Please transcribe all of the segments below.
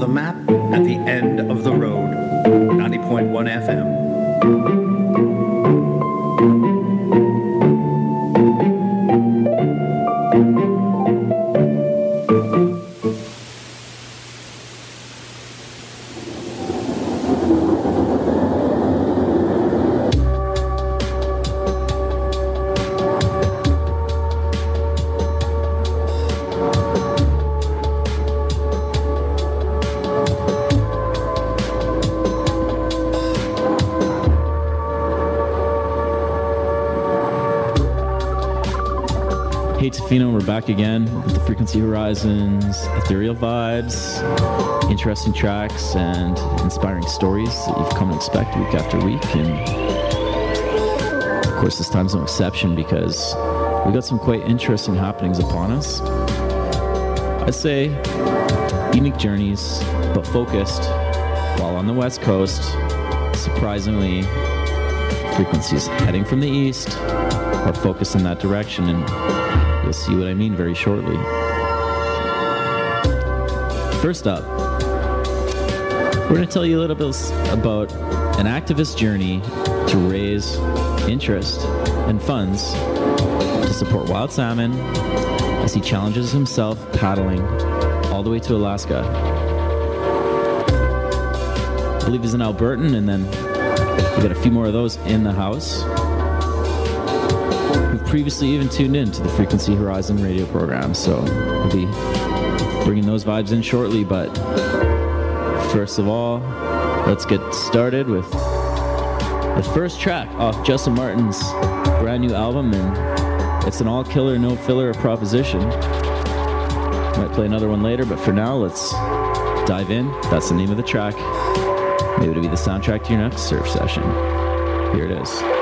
the map Frequency Horizons, ethereal vibes, interesting tracks, and inspiring stories that you've come to expect week after week. And of course, this time's no exception because we've got some quite interesting happenings upon us. I'd say unique journeys, but focused while on the West Coast. Surprisingly, frequencies heading from the east are focused in that direction and You'll see what I mean very shortly. First up, we're going to tell you a little bit about an activist journey to raise interest and funds to support wild salmon as he challenges himself paddling all the way to Alaska. I believe he's an Albertan, and then we got a few more of those in the house who've previously even tuned in to the Frequency Horizon radio program. So we'll be bringing those vibes in shortly. But first of all, let's get started with the first track off Justin Martin's brand new album. And it's an all killer, no filler proposition. Might play another one later, but for now, let's dive in. That's the name of the track. Maybe it'll be the soundtrack to your next surf session. Here it is.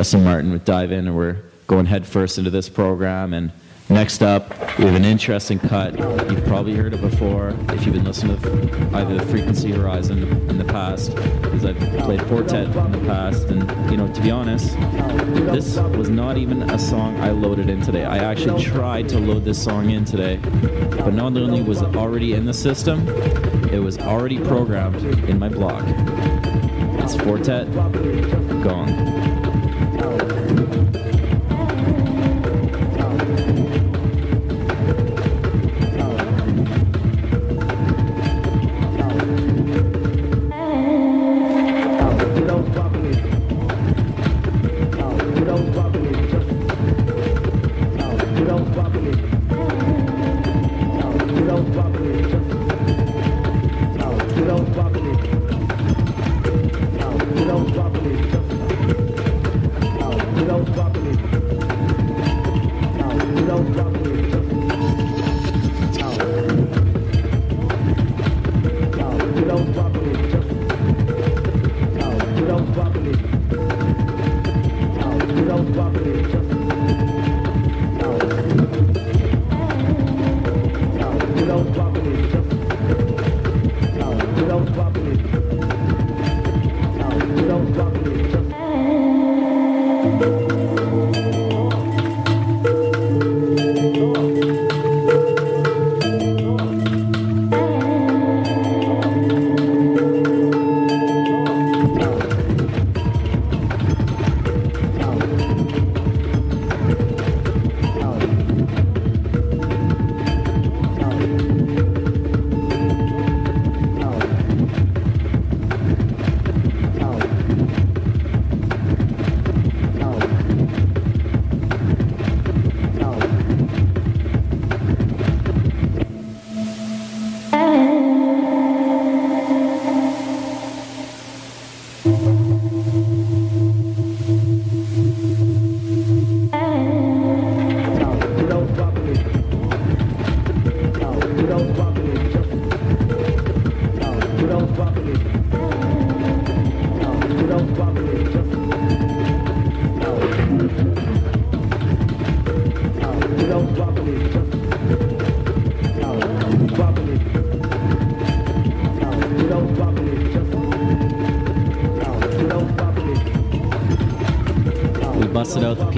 Jesse Martin with Dive In, and we're going headfirst into this program. And next up, we have an interesting cut. You've probably heard it before if you've been listening to either the Frequency Horizon in the past, because I've played Four Tet in the past. And, you know, to be honest, this was not even a song I loaded in today. I actually tried to load this song in today, but not only was it already in the system, it was already programmed in my blog. It's Four Tet Gone.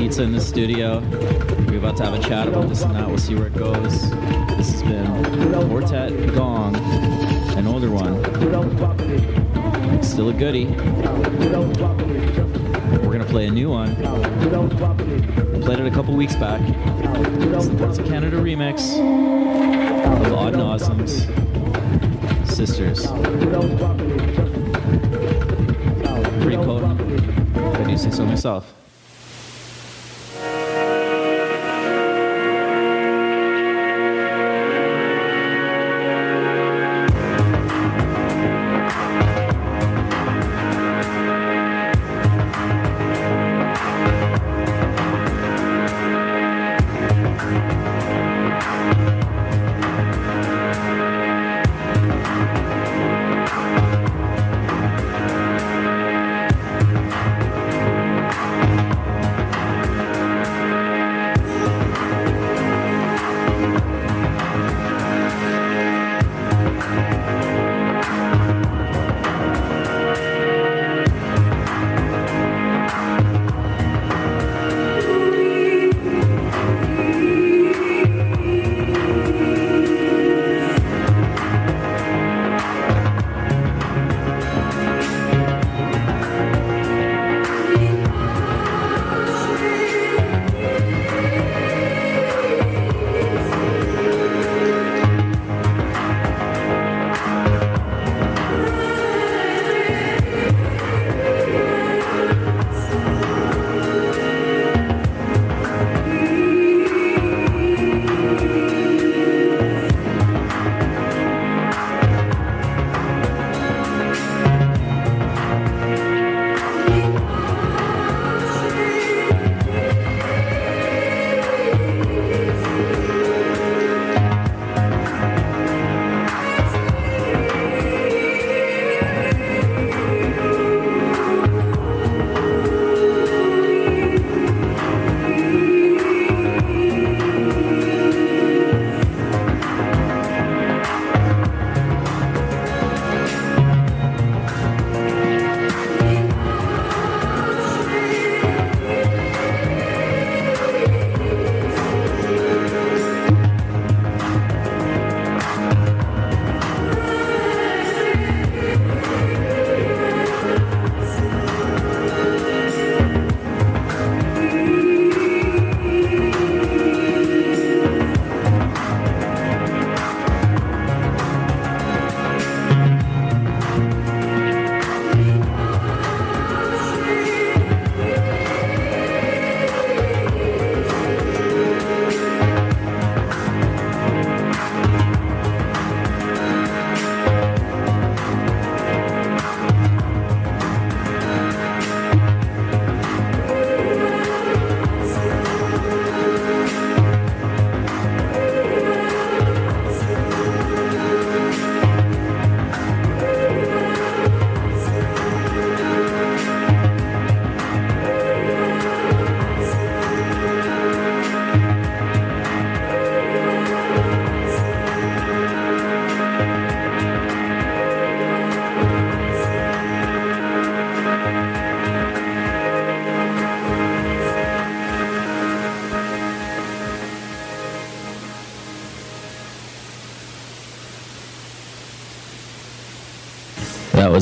Pizza in the studio. We're about to have a chat about this and that. We'll see where it goes. This has been Four Tet Gong, an older one. Still a goodie. We're gonna play a new one. Played it a couple weeks back. It's a Canada remix of Odd Nosdam's Sisters. Pretty potent, if I do say so myself.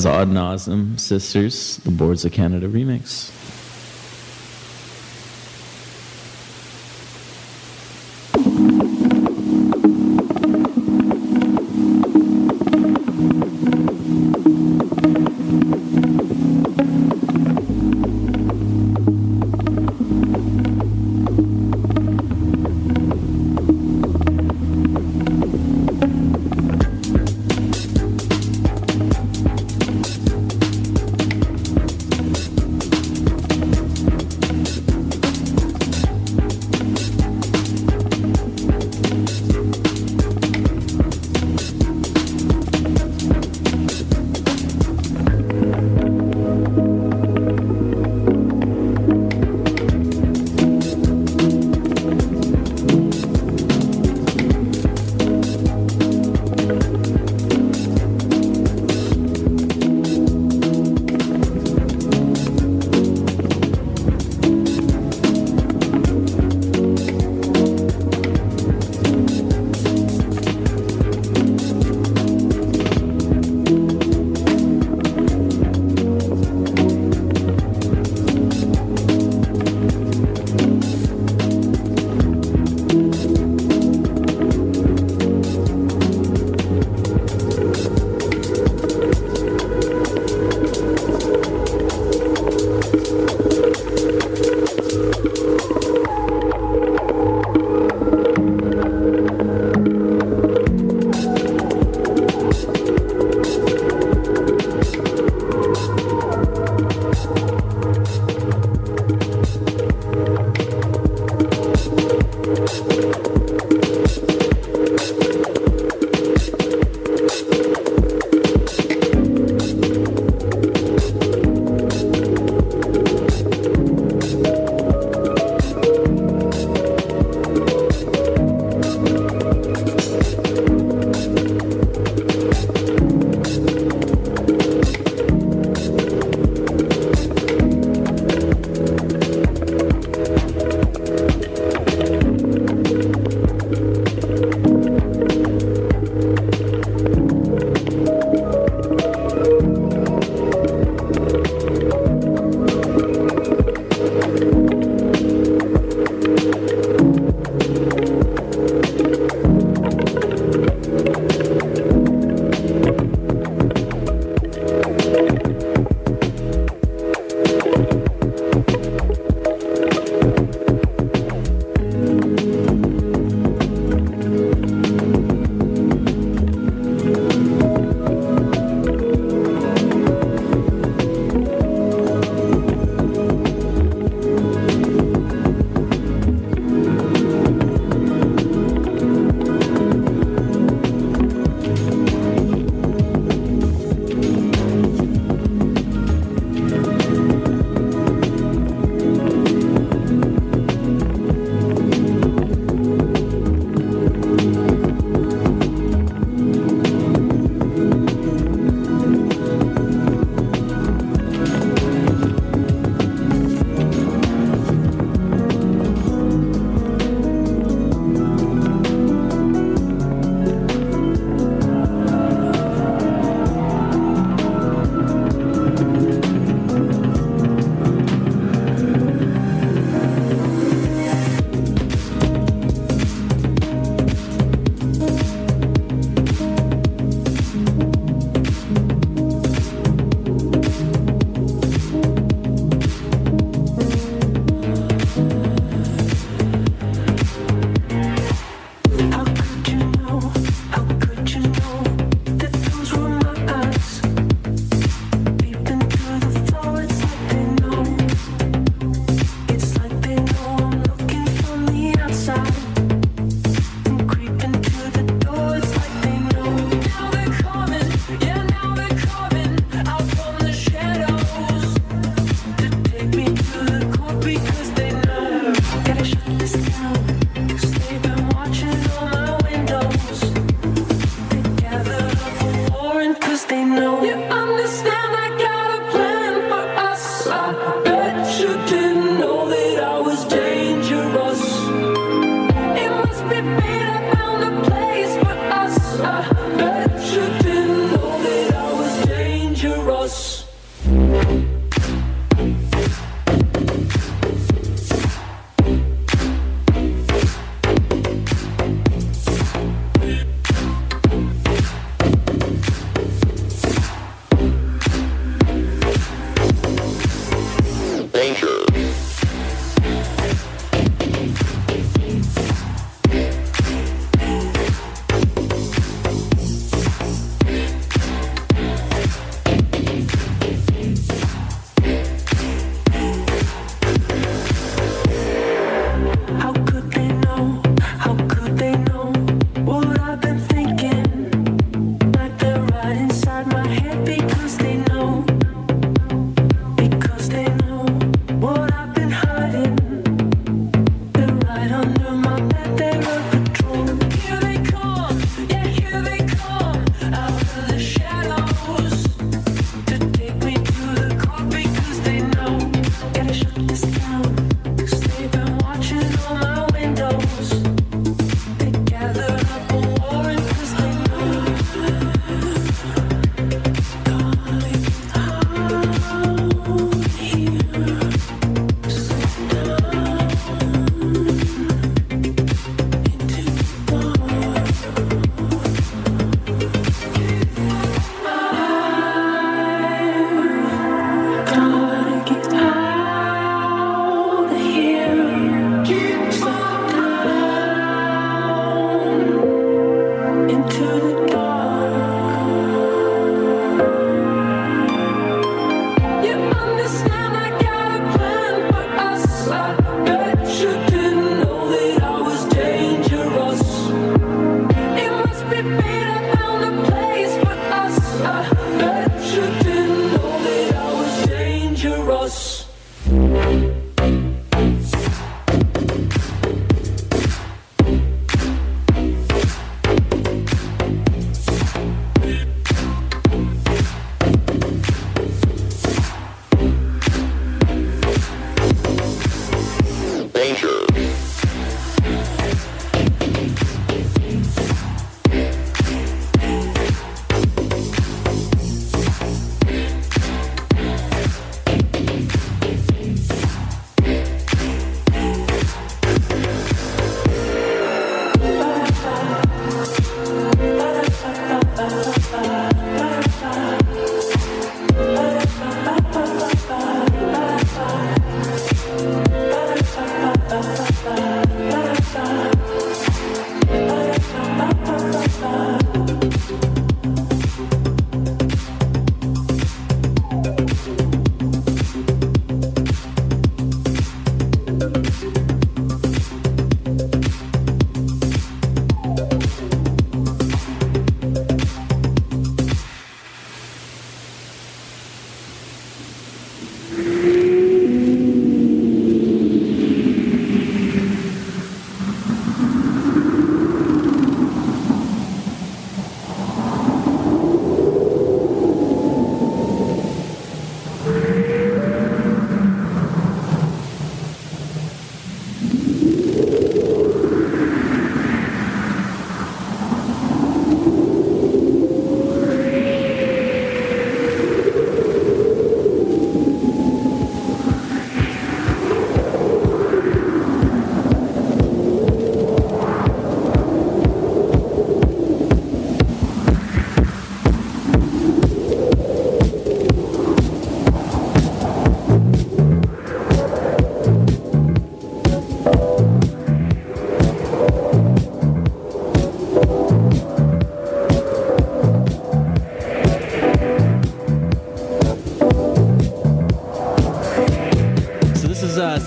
Odd Nosdam Sisters, the Boards of Canada remix.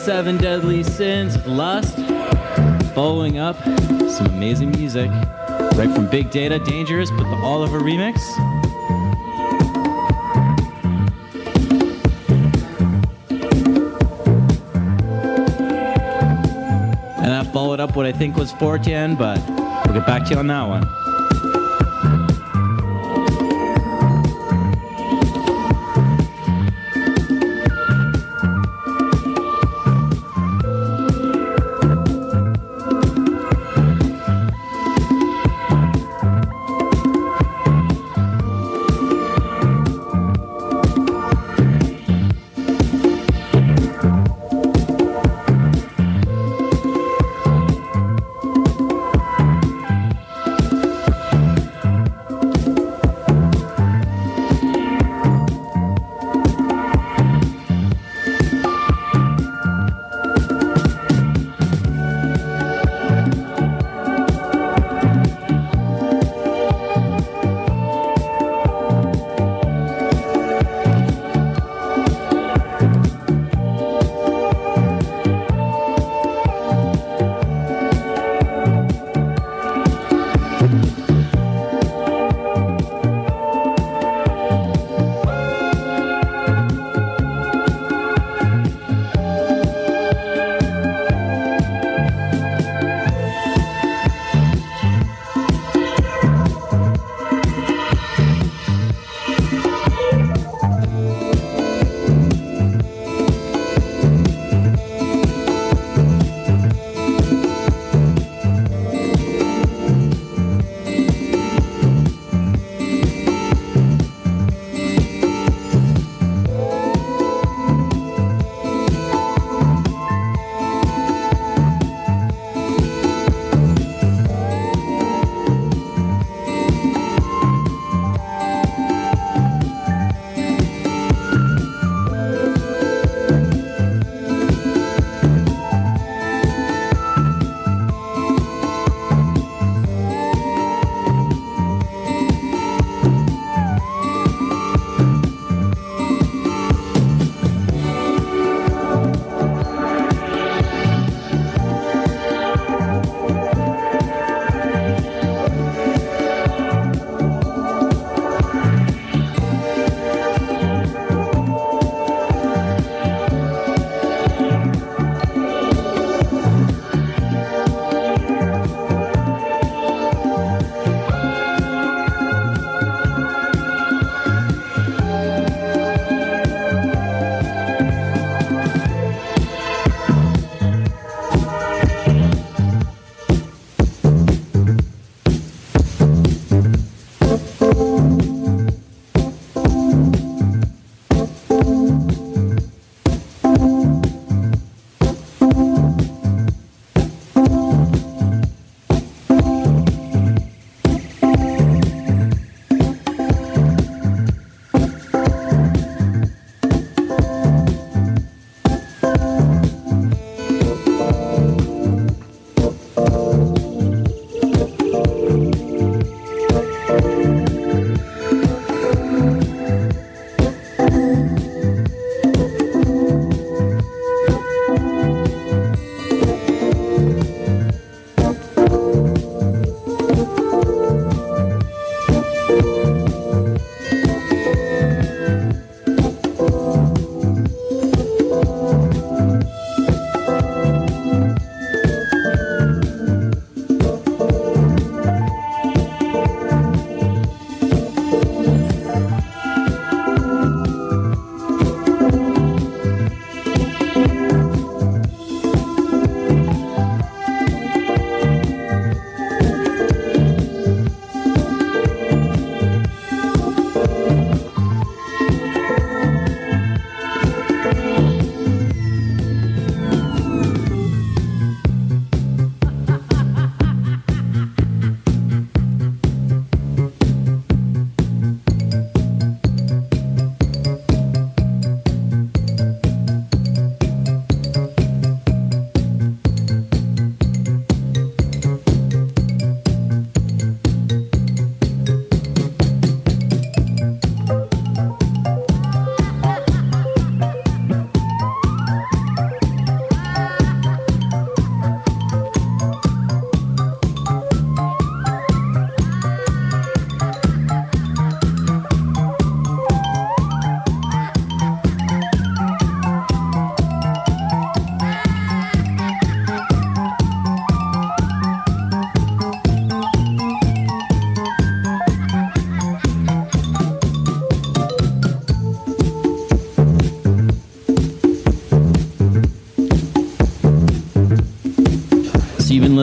Seven Deadly Sins, Lust. Following up, some amazing music. Right from Big Data, Dangerous, but the Oliver remix. And that followed up what I think was 410, but we'll get back to you on that one.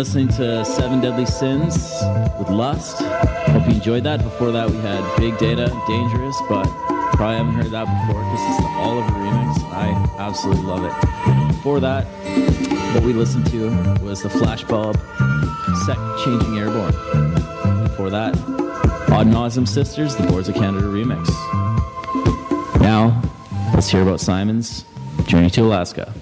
Listening to Seven Deadly Sins with Lust. Hope you enjoyed that. Before that, we had Big Data, Dangerous, but probably haven't heard that before because it's the Oliver remix. I absolutely love it. Before that, what we listened to was the Flashbulb Set Changing Airborne. Before that, Odd Nosdam Sisters, the Boards of Canada remix. Now, let's hear about Simon's journey to Alaska.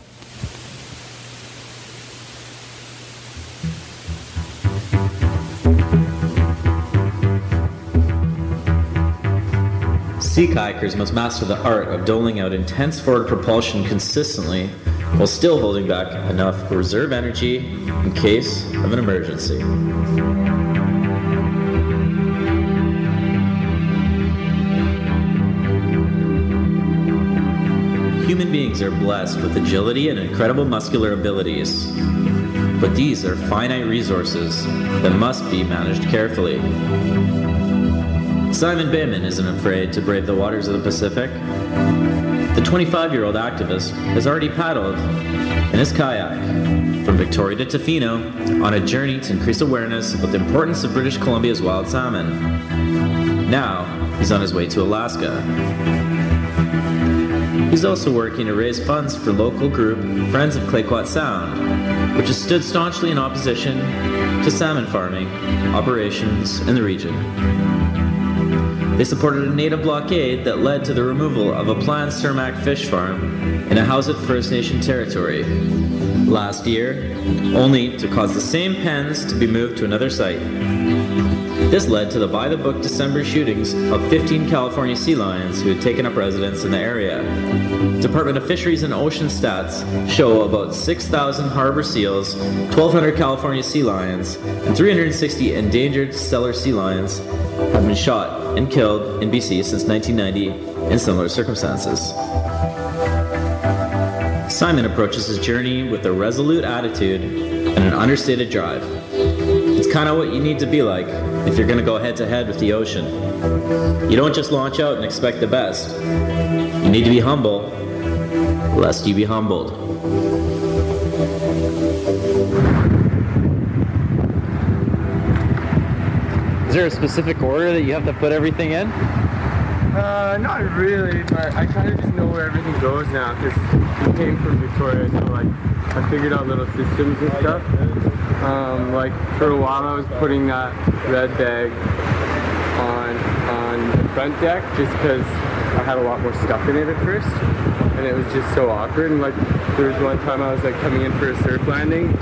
Sea kayakers must master the art of doling out intense forward propulsion consistently while still holding back enough reserve energy in case of an emergency. Human beings are blessed with agility and incredible muscular abilities, but these are finite resources that must be managed carefully. Simon Bayman isn't afraid to brave the waters of the Pacific. The 25 year old activist has already paddled in his kayak from Victoria to Tofino on a journey to increase awareness of the importance of British Columbia's wild salmon. Now, he's on his way to Alaska. He's also working to raise funds for local group Friends of Clayoquot Sound, which has stood staunchly in opposition to salmon farming operations in the region. They supported a native blockade that led to the removal of a planned Cermaq fish farm in Ahousaht First Nation territory last year, only to cause the same pens to be moved to another site. This led to the by the book December shootings of 15 California sea lions who had taken up residence in the area. Department of Fisheries and Ocean Stats show about 6,000 harbor seals, 1,200 California sea lions, and 360 endangered Steller sea lions have been shot and killed in BC since 1990 in similar circumstances. Simon approaches his journey with a resolute attitude and an understated drive. It's kind of what you need to be like if you're going to go head to head with the ocean. You don't just launch out and expect the best. You need to be humble, lest you be humbled. Is there a specific order that you have to put everything in? Uh, not really, but I kind of just know where everything goes now because we came from Victoria, so like I figured out little systems and stuff. Um, like for a while, I was putting that red bag on on the front deck just because I had a lot more stuff in it at first, and it was just so awkward. And like there was one time I was like coming in for a surf landing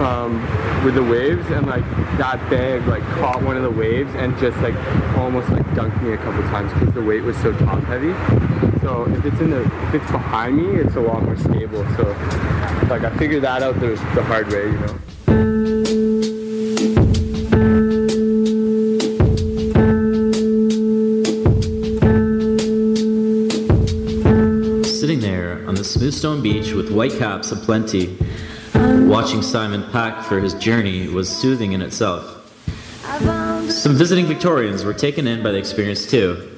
um, with the waves, and like that bag like caught one of the waves and just like almost like dunked me a couple times because the weight was so top heavy. So if it's in the if it's behind me, it's a lot more stable. So like I figured that out the, the hard way, you know. Sitting there on the smooth stone beach with white caps aplenty, watching Simon pack for his journey was soothing in itself. Some visiting Victorians were taken in by the experience too.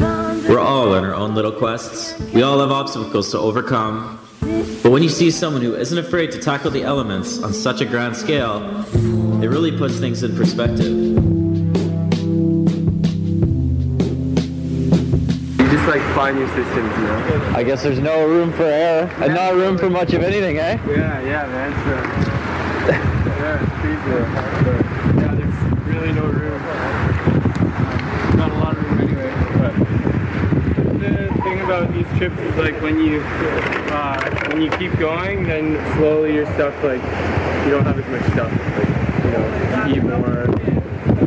We're all on our own little quests. We all have obstacles to overcome. But when you see someone who isn't afraid to tackle the elements on such a grand scale, it really puts things in perspective. You just like find your systems, you know. I guess there's no room for error and not room for much of anything, eh? Yeah, yeah, man. So, yeah, it's crazy. Yeah, there's really no room. Um, not a lot of room anyway. But the thing about these trips is like when you uh, when you keep going, then slowly your stuff like you don't have as much stuff. Like you know, you eat more,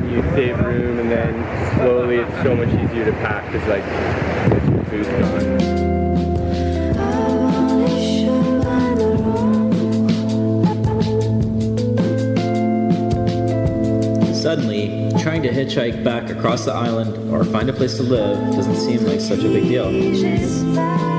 you save room, and then slowly it's so much easier to pack because like food's gone. Suddenly, trying to hitchhike back across the island or find a place to live doesn't seem like such a big deal.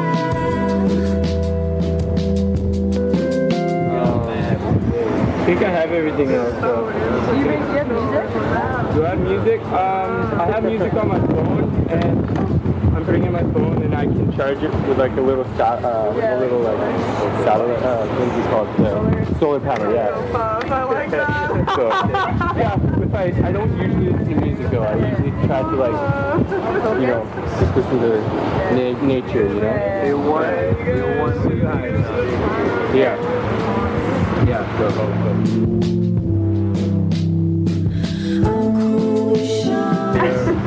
Think I have everything else. So. You make you have music? Do I have music? Um, I have music on my phone, and I'm bringing my phone, and I can charge it with like a little, sa- uh, a little like, like satellite. Uh, what's it called? The solar panel. Yeah. I like that. So yeah, if I I don't usually listen to music though. I usually try to like, you know, just listen to na- nature. You know. You want, you want to Yeah. Yeah. So, so.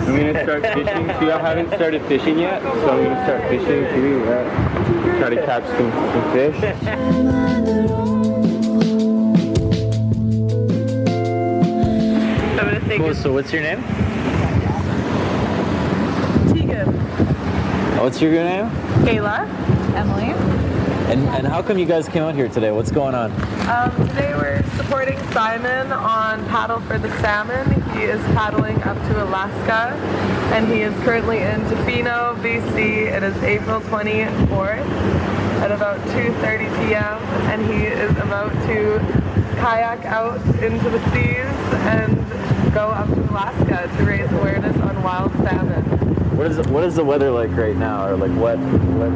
I'm gonna start fishing. See, I haven't started fishing yet, so I'm gonna start fishing too. Uh, try to catch some, some fish. I'm gonna say Cool. So what's your name? Tegan. What's your name? Kayla. Emily. And and how come you guys came out here today? What's going on? Um, today we're supporting Simon on Paddle for the Salmon. He is paddling up to Alaska and he is currently in Tofino, BC. It is April 24th at about 2.30 p.m. and he is about to kayak out into the seas and go up to Alaska to raise awareness on wild salmon. What is what is the weather like right now, or like what what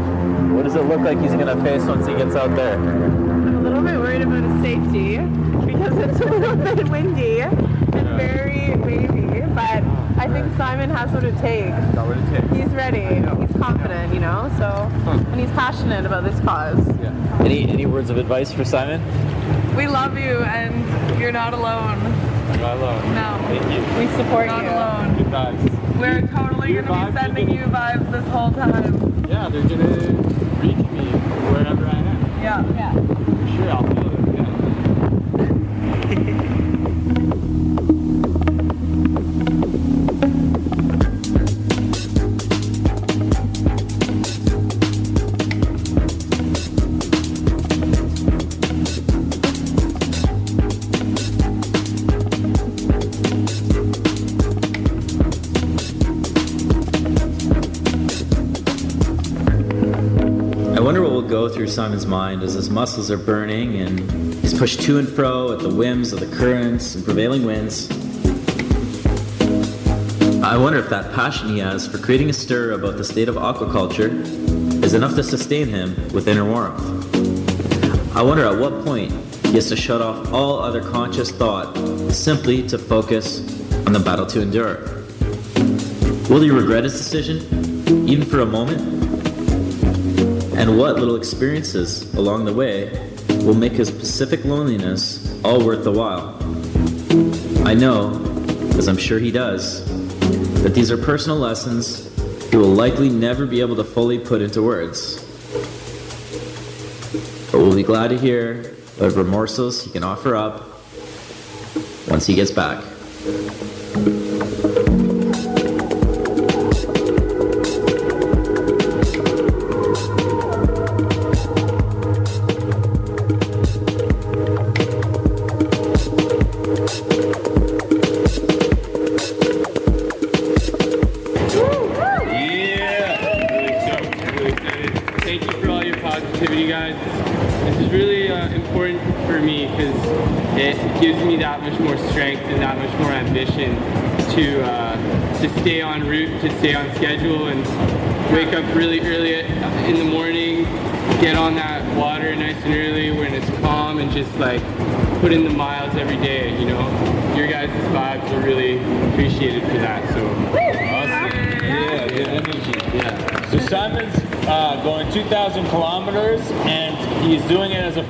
what does it look like he's gonna face once he gets out there? I'm a little bit worried about his safety because it's a little bit windy and very wavy, but I think Simon has what it takes. Got what it takes. He's ready. He's confident, you know, so, and he's passionate about this cause. Any any words of advice for Simon? We love you and you're not alone. I'm not alone. No. Thank you. We support Not you. alone. Good vibes. We're totally Your going to be sending you vibes this whole time. Yeah, they're gonna reach me wherever I am. Yeah. Yeah. For sure, I'll feel as his muscles are burning and he's pushed to and fro at the whims of the currents and prevailing winds. I wonder if that passion he has for creating a stir about the state of aquaculture is enough to sustain him with inner warmth. I wonder at what point he has to shut off all other conscious thought simply to focus on the battle to endure. Will he regret his decision, even for a moment? And what little experiences along the way will make his Pacific loneliness all worth the while. I know, as I'm sure he does, that these are personal lessons he will likely never be able to fully put into words. But we'll be glad to hear whatever morsels he can offer up once he gets back.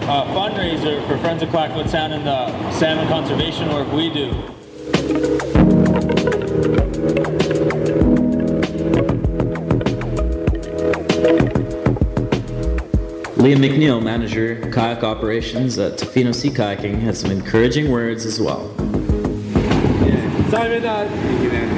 Uh, fundraiser for Friends of Clayoquot Sound and the salmon conservation work we do. Liam McNeil, manager kayak operations at Tofino Sea Kayaking, had some encouraging words as well. Simon, uh,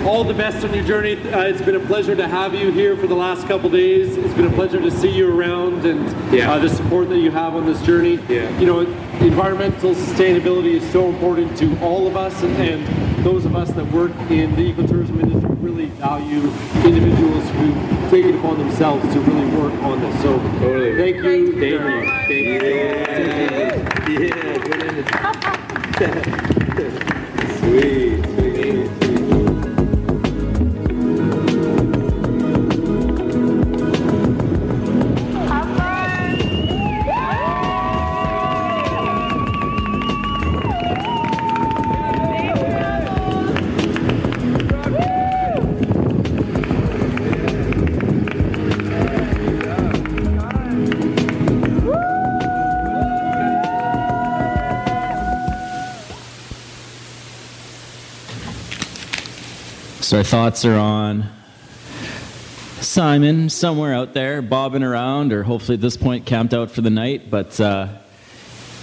all the best on your journey. Uh, it's been a pleasure to have you here for the last couple days. It's been a pleasure to see you around and Yeah. uh, the support that you have on this journey. Yeah. You know, environmental sustainability is so important to all of us, and, and those of us that work in the ecotourism industry really value individuals who take it upon themselves to really work on this. So, Totally. thank you. Thank you. Thank you. Yeah, good energy. So our thoughts are on Simon somewhere out there, bobbing around, or hopefully at this point camped out for the night. But uh,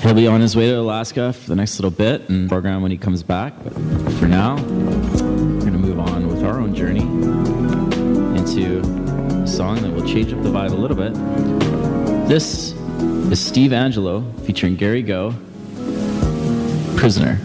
he'll be on his way to Alaska for the next little bit and program when he comes back. But for now, we're going to move on with our own journey into a song that will change up the vibe a little bit. This is Steve Angello featuring Gary Go, Prisoner.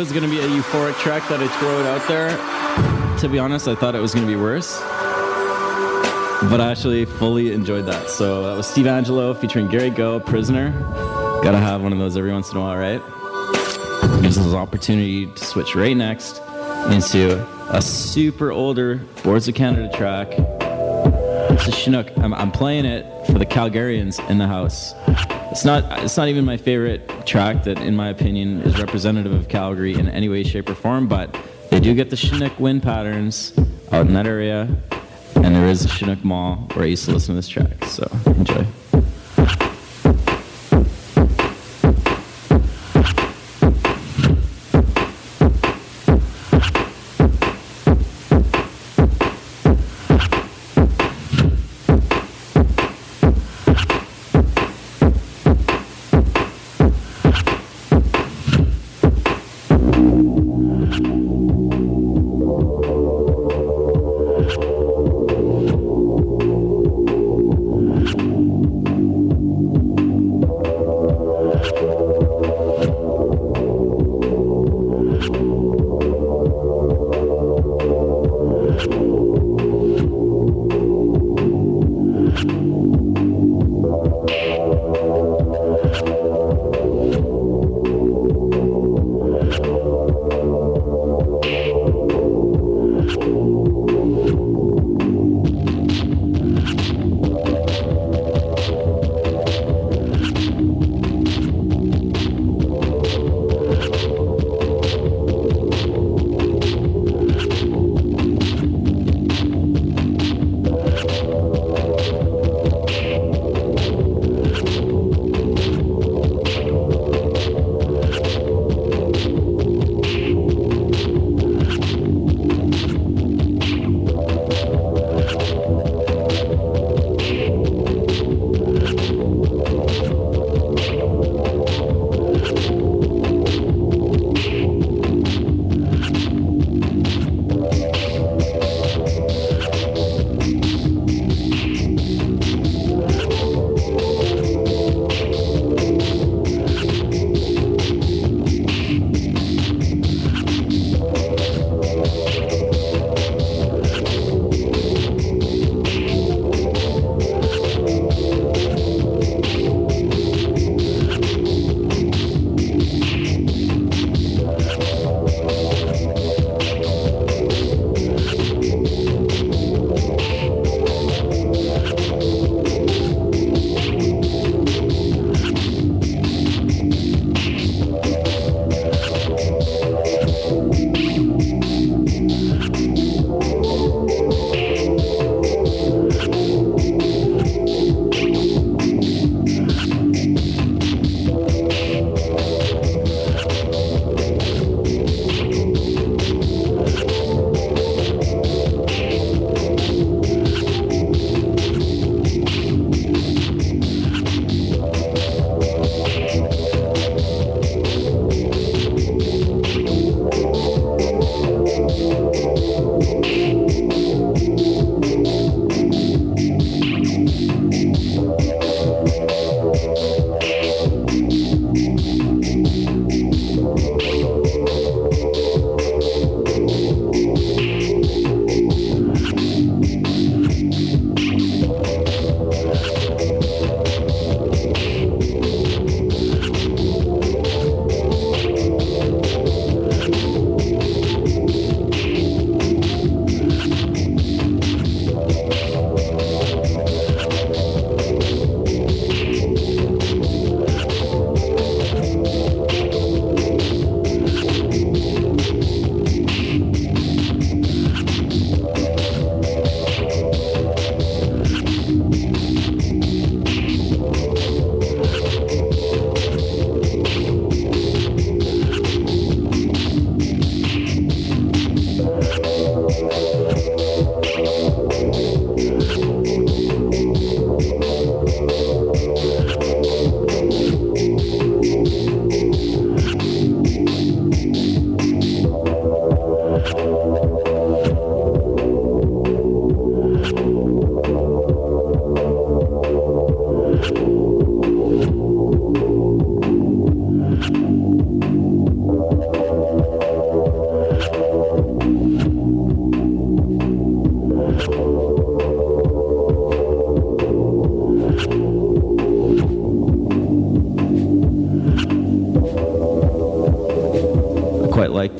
Was going to be a euphoric track that I throw it out there. To be honest, I thought it was going to be worse. But I actually fully enjoyed that. So that was Steve Angello featuring Gary Go, Prisoner. Gotta have one of those every once in a while, right? Gives us an opportunity to switch right next into a super older Boards of Canada track. It's a Chinook. I'm, I'm playing it for the Calgarians in the house. It's not. It's not even my favorite track that, in my opinion, is representative of Calgary in any way, shape, or form. But they do get the Chinook wind patterns out in that area, and there is a Chinook Mall where I used to listen to this track. So enjoy.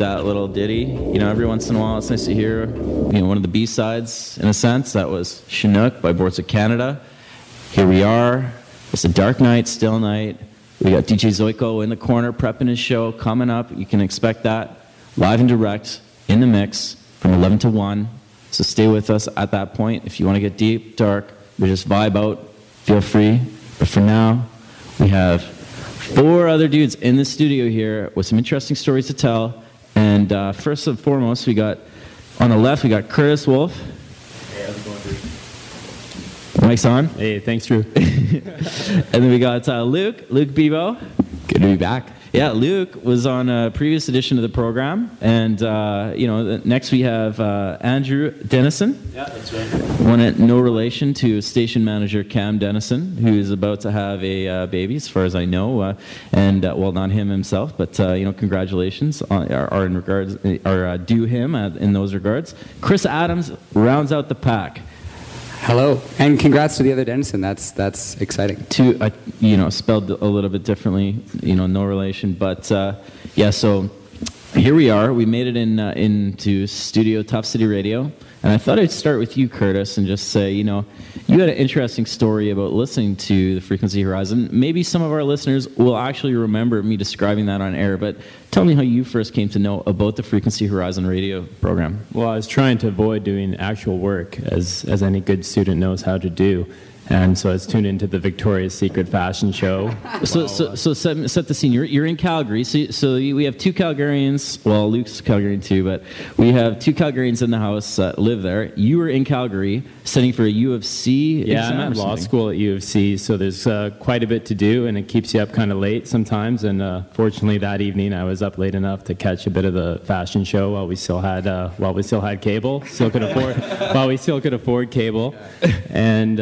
That little ditty. You know, every once in a while, it's nice to hear, you know, one of the B sides. In a sense, that was Chinook by Boards of Canada. Here we are. It's a dark night, still night. We got DJ Zoiko in the corner prepping his show coming up. You can expect that live and direct in the mix from 11 to 1. So stay with us at that point. If you want to get deep, dark, or just vibe out, feel free. But for now, we have four other dudes in the studio here with some interesting stories to tell. And uh, first and foremost, we got on the left, we got Curtis Wolf. Hey, how's it going, dude? Mike's on. Hey, thanks, Drew. and then we got uh, Luke, Luke Bevo. Good to be back. Yeah, Luke was on a previous edition of the program, and uh, you know, next we have uh, Andrew Dennison. Yeah, that's right. One at no relation to station manager Cam Dennison, who is about to have a uh, baby, as far as I know, uh, and uh, well, not him himself, but uh, you know, congratulations on, are, are in regards are uh, due him in those regards. Chris Adams rounds out the pack. Hello, and congrats to the other Dennison. That's that's exciting. to uh, you know spelled a little bit differently you know no relation but uh, yeah so here we are we made it in uh, into studio top city radio and i thought i'd start with you curtis and just say you know you had an interesting story about listening to the frequency horizon maybe some of our listeners will actually remember me describing that on air but tell me how you first came to know about the frequency horizon radio program Well, I was trying to avoid doing actual work, as, as any good student knows how to do. And so I was tuned into the Victoria's Secret fashion show. So, so, so set, set the scene. You're, you're in Calgary. So, so we have two Calgarians. Well, Luke's Calgarian too, but we have two Calgarians in the house that live there. You were in Calgary studying for a U of C Yeah, I'm at law school at U of C, so there's uh, quite a bit to do, and it keeps you up kind of late sometimes. And uh, fortunately, that evening I was up late enough to catch a bit of the fashion show while we still had uh, while we still had cable, still could afford while we still could afford cable. And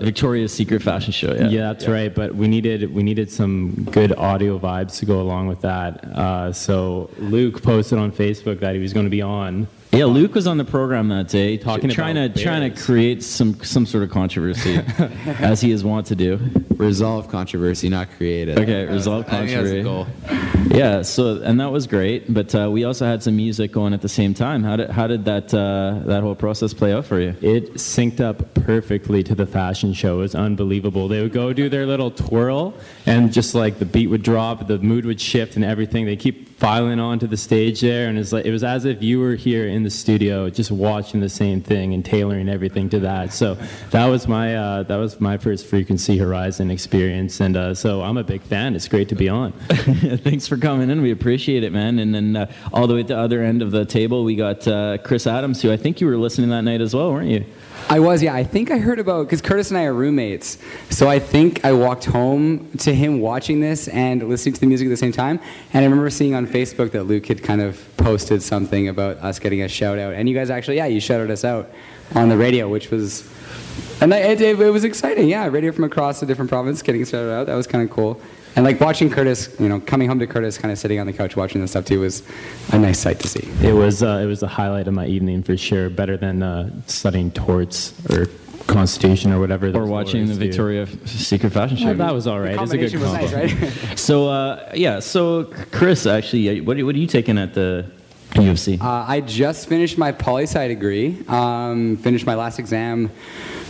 Victoria's Secret fashion show. Yeah. yeah, that's right. But we needed we needed some good audio vibes to go along with that. Uh, so Luke posted on Facebook that he was going to be on. Yeah, Luke was on the program that day, Talking trying about to trying to create some some sort of controversy, as he is wont to do. Resolve controversy, not create it. Okay, resolve I think that's the controversy. goal. Yeah, so and that was great, but uh, we also had some music going at the same time. How did how did that uh, that whole process play out for you? It synced up perfectly to the fashion show. It was unbelievable. They would go do their little twirl, and just like the beat would drop, the mood would shift, and everything. They keep filing onto the stage there, and it's like it was as if you were here in the studio, just watching the same thing and tailoring everything to that. So that was my uh, that was my first Frequency Horizon experience, and uh, so I'm a big fan. It's great to be on. Thanks for coming in. We appreciate it, man. And then uh, all the way at the other end of the table, we got uh, Chris Adams, who I think you were listening that night as well, weren't you? I was, yeah. I think I heard about because Curtis and I are roommates, so I think I walked home to him watching this and listening to the music at the same time. And I remember seeing on Facebook that Luke had kind of posted something about us getting a shout out, and you guys actually, yeah, you shouted us out on the radio, which was, and I, it, it, was exciting. Yeah, radio from across a different province getting shouted out. That was kind of cool. And like watching Curtis, you know, coming home to Curtis, kind of sitting on the couch watching this stuff too, was a nice sight to see. It was uh, it was the highlight of my evening for sure. Better than uh, studying torts or Constitution or whatever. Or those watching the lawyers do. Victoria Secret Fashion Show. Well, that was all right. It was a good combination was combo. nice, right? So uh, yeah, so Chris, actually, uh, what are, what are you taking at the U of C? Uh, I just finished my poli sci degree. Um, finished my last exam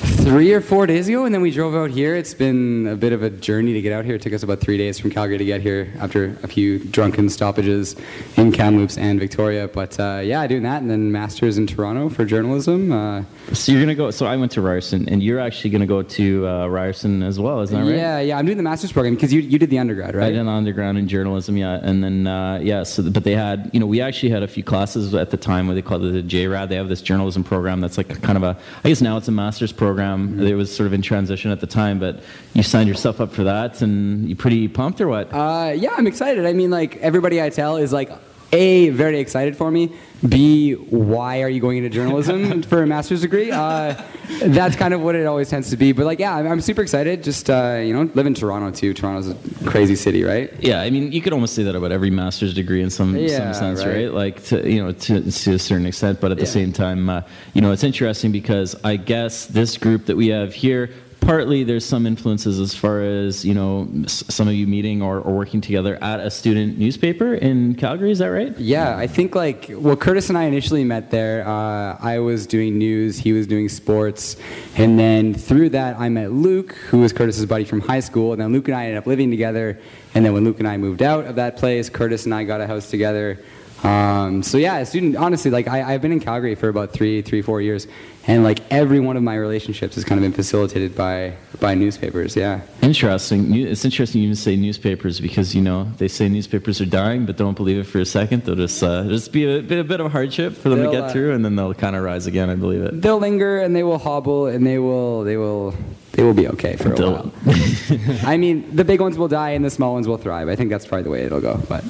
three or four days ago, and then we drove out here. It's been a bit of a journey to get out here. It took us about three days from Calgary to get here after a few drunken stoppages in Kamloops and Victoria. But uh, yeah, doing that, and then masters in Toronto for journalism. Uh, so you're gonna go. So I went to Ryerson, and you're actually gonna go to uh, Ryerson as well, isn't that right? Yeah, yeah. I'm doing the master's program because you, you did the undergrad, right? I did an underground in journalism, yeah, and then uh, yeah. So, but they had, you know, we actually had a few classes at the time where they called it the JRAD. They have this journalism program that's like kind of a, I guess now it's a master's program. Mm-hmm. It was sort of in transition at the time, but you signed yourself up for that, and you pretty pumped or what? Uh, yeah, I'm excited. I mean, like everybody I tell is like A, very excited for me. B, why are you going into journalism for a master's degree? Uh, that's kind of what it always tends to be. But like, yeah, I'm, I'm super excited. Just uh, you know, live in Toronto too. Toronto's a crazy city, right? Yeah, I mean, you could almost say that about every master's degree in some Yeah, some sense, right. right? Like, to, you know, to, to a certain extent. But at the Yeah. same time, uh, you know, it's interesting because I guess this group that we have here, partly there's some influences as far as you know, some of you meeting or, or working together at a student newspaper in Calgary. Is that right? Yeah, I think like well, Curtis and I initially met there. Uh, I was doing news, he was doing sports, and then through that I met Luke, who was Curtis's buddy from high school. And then Luke and I ended up living together. And then when Luke and I moved out of that place, Curtis and I got a house together. Um, so yeah, student. Honestly, like I, I've been in Calgary for about three, three, four years, and like every one of my relationships has kind of been facilitated by by newspapers. Yeah. Interesting. It's interesting you even say newspapers because you know they say newspapers are dying, but don't believe it for a second. They'll just uh, just be a bit, a bit of a hardship for them They'll, to get uh, through, and then they'll kind of rise again. I believe it. They'll linger and they will hobble and they will they will they will be okay for a while. I mean, the big ones will die and the small ones will thrive. I think that's probably the way it'll go. But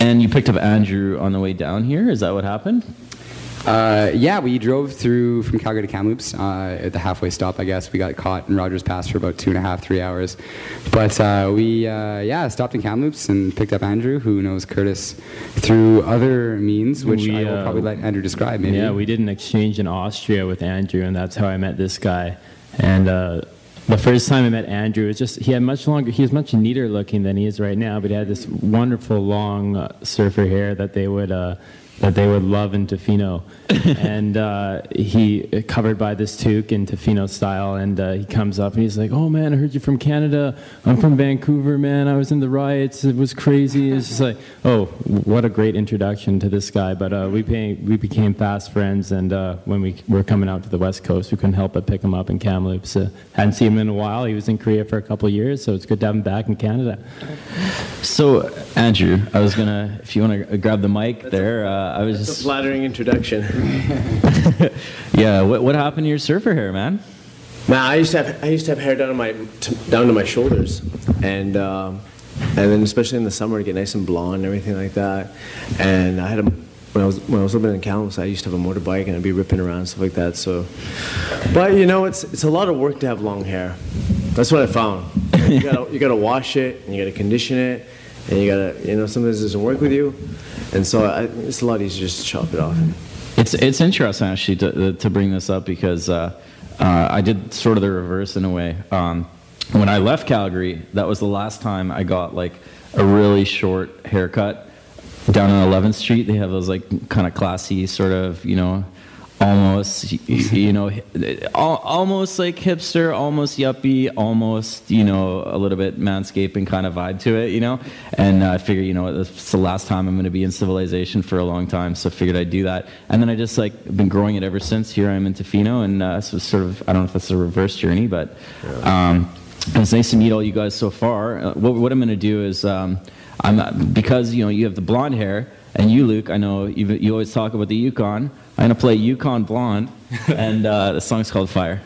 And you picked up Andrew on the way down here. Is that what happened? uh, yeah, we drove through from Calgary to Kamloops uh, at the halfway stop. I guess we got caught in Rogers Pass for about two and a half, three hours. But uh, we uh, yeah stopped in Kamloops and picked up Andrew, who knows Curtis through other means, which We, I will uh, probably let Andrew describe. Maybe. Yeah, we did an exchange in Austria with Andrew, and that's how I met this guy. And uh, the first time I met Andrew, was just he had much longer. He was much neater looking than he is right now, but he had this wonderful long uh, surfer hair that they would. Uh, that they would love in Tofino, and uh, he uh, covered by this toque in Tofino style, and uh, he comes up and he's like, "Oh man, I heard you're from Canada. I'm from Vancouver, man. I was in the riots. It was crazy." It's just like, oh, what a great introduction to this guy. But uh, we became we became fast friends, and uh, when we were coming out to the West Coast, we couldn't help but pick him up in Kamloops. Uh, hadn't seen him in a while. He was in Korea for a couple of years, so it's good to have him back in Canada. So, Andrew, I was gonna, if you want to grab the mic there, uh, I was It's a just, flattering introduction. yeah. What, what happened to your surfer hair, man? Man, I used to have I used to have hair down to my down to my shoulders, and um, and then especially in the summer to get nice and blonde and everything like that. And I had a when I was when I was living in Kamloops, I used to have a motorbike and I'd be ripping around stuff like that. So, but you know, it's it's a lot of work to have long hair. That's what I found. You gotta you gotta wash it and you gotta condition it, and you gotta you know sometimes it doesn't work with you, and so I, it's a lot easier just to chop it off. It's it's interesting actually to to bring this up because uh, uh, I did sort of the reverse in a way. Um, when I left Calgary, that was the last time I got like a really short haircut down on 11th Street. They have those like kind of classy sort of you know almost you know almost like hipster almost yuppie almost you know a little bit manscaping kind of vibe to it you know? And uh, i figured you know it's the last time i'm going to be in civilization for a long time so i figured i'd do that. And then i just like been growing it ever since. Here i'm in tofino and uh, so sort of i don't know if it's a reverse journey but um, it's nice to meet all you guys so far. Uh, what, what i'm going to do is um, i'm because you know you have the blonde hair and you luke i know you, you always talk about the yukon i'm going to play yukon blonde and uh, the song's called fire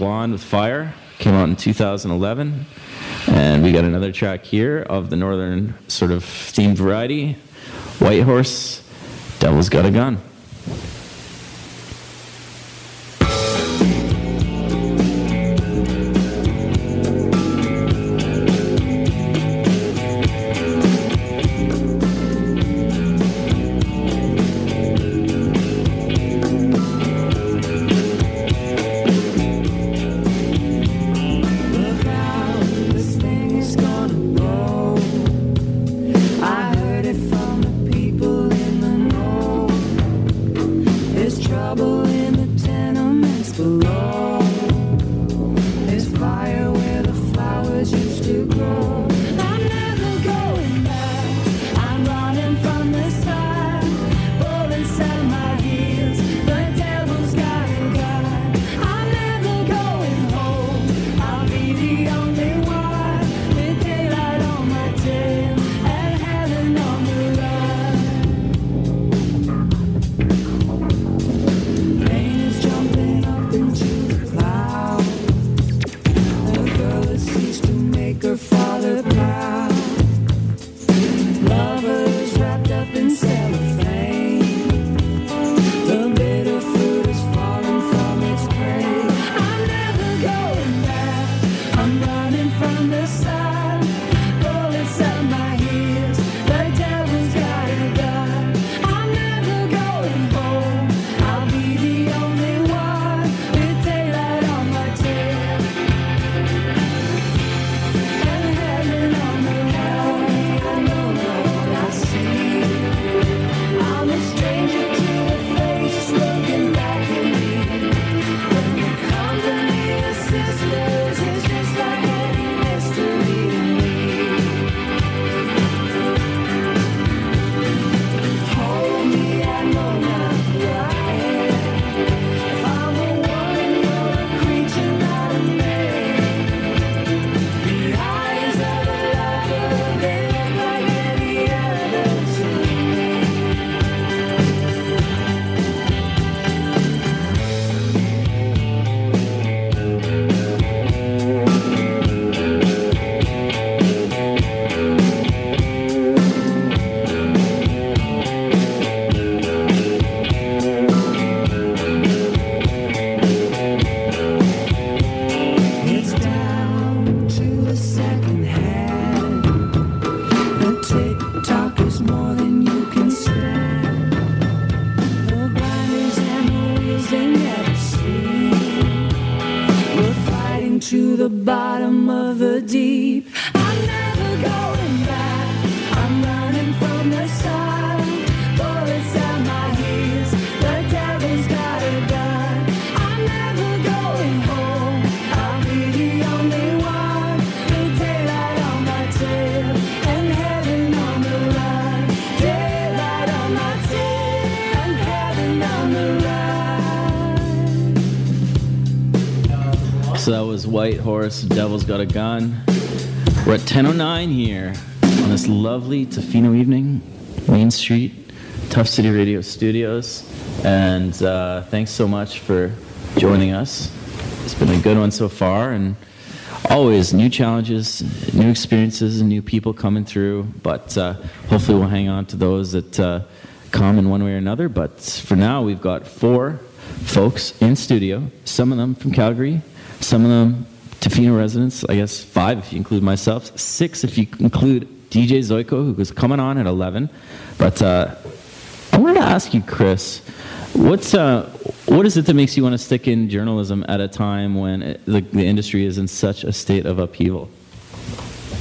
Blonde with Fire. Came out in 2011. And we got another track here of the northern sort of themed variety Whitehorse, Devil's Got a Gun. Horse, Devil's Got a Gun. We're at 10.09 here on this lovely Tofino evening, Main Street, Tuff City Radio Studios. And uh, thanks so much for joining us. It's been a good one so far, and always new challenges, new experiences, and new people coming through. But uh, hopefully, we'll hang on to those that uh, come in one way or another. But for now, we've got four folks in studio, some of them from Calgary, some of them Residents, I guess five if you include myself, six if you include DJ Zoiko, who was coming on at 11. But uh, I wanted to ask you, Chris, what's uh, what is it that makes you want to stick in journalism at a time when it, the, the industry is in such a state of upheaval?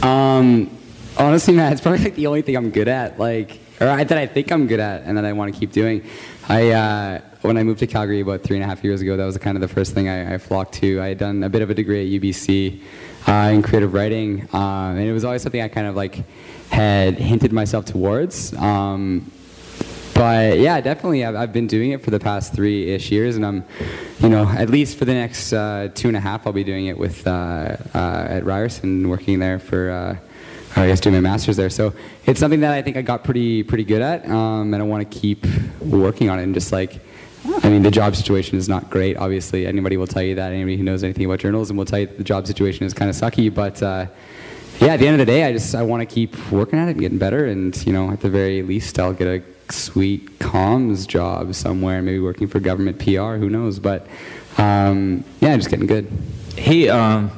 Um, honestly, man, it's probably like the only thing I'm good at. Like, or I, that I think I'm good at, and that I want to keep doing. I uh, when I moved to Calgary about three and a half years ago, that was kind of the first thing I, I flocked to. I had done a bit of a degree at UBC uh, in creative writing, uh, and it was always something I kind of like had hinted myself towards. Um, but yeah, definitely, I've, I've been doing it for the past three-ish years, and I'm, you know, at least for the next uh, two and a half, I'll be doing it with uh, uh, at Ryerson, working there for, uh, I guess, doing my master's there. So it's something that I think I got pretty pretty good at, um, and I want to keep working on it and just like I mean, the job situation is not great. Obviously, anybody will tell you that. Anybody who knows anything about journalism will tell you the job situation is kind of sucky. But uh, yeah, at the end of the day, I just I want to keep working at it and getting better. And you know, at the very least, I'll get a sweet comms job somewhere, maybe working for government PR. Who knows? But um, yeah, just getting good. Hey, um,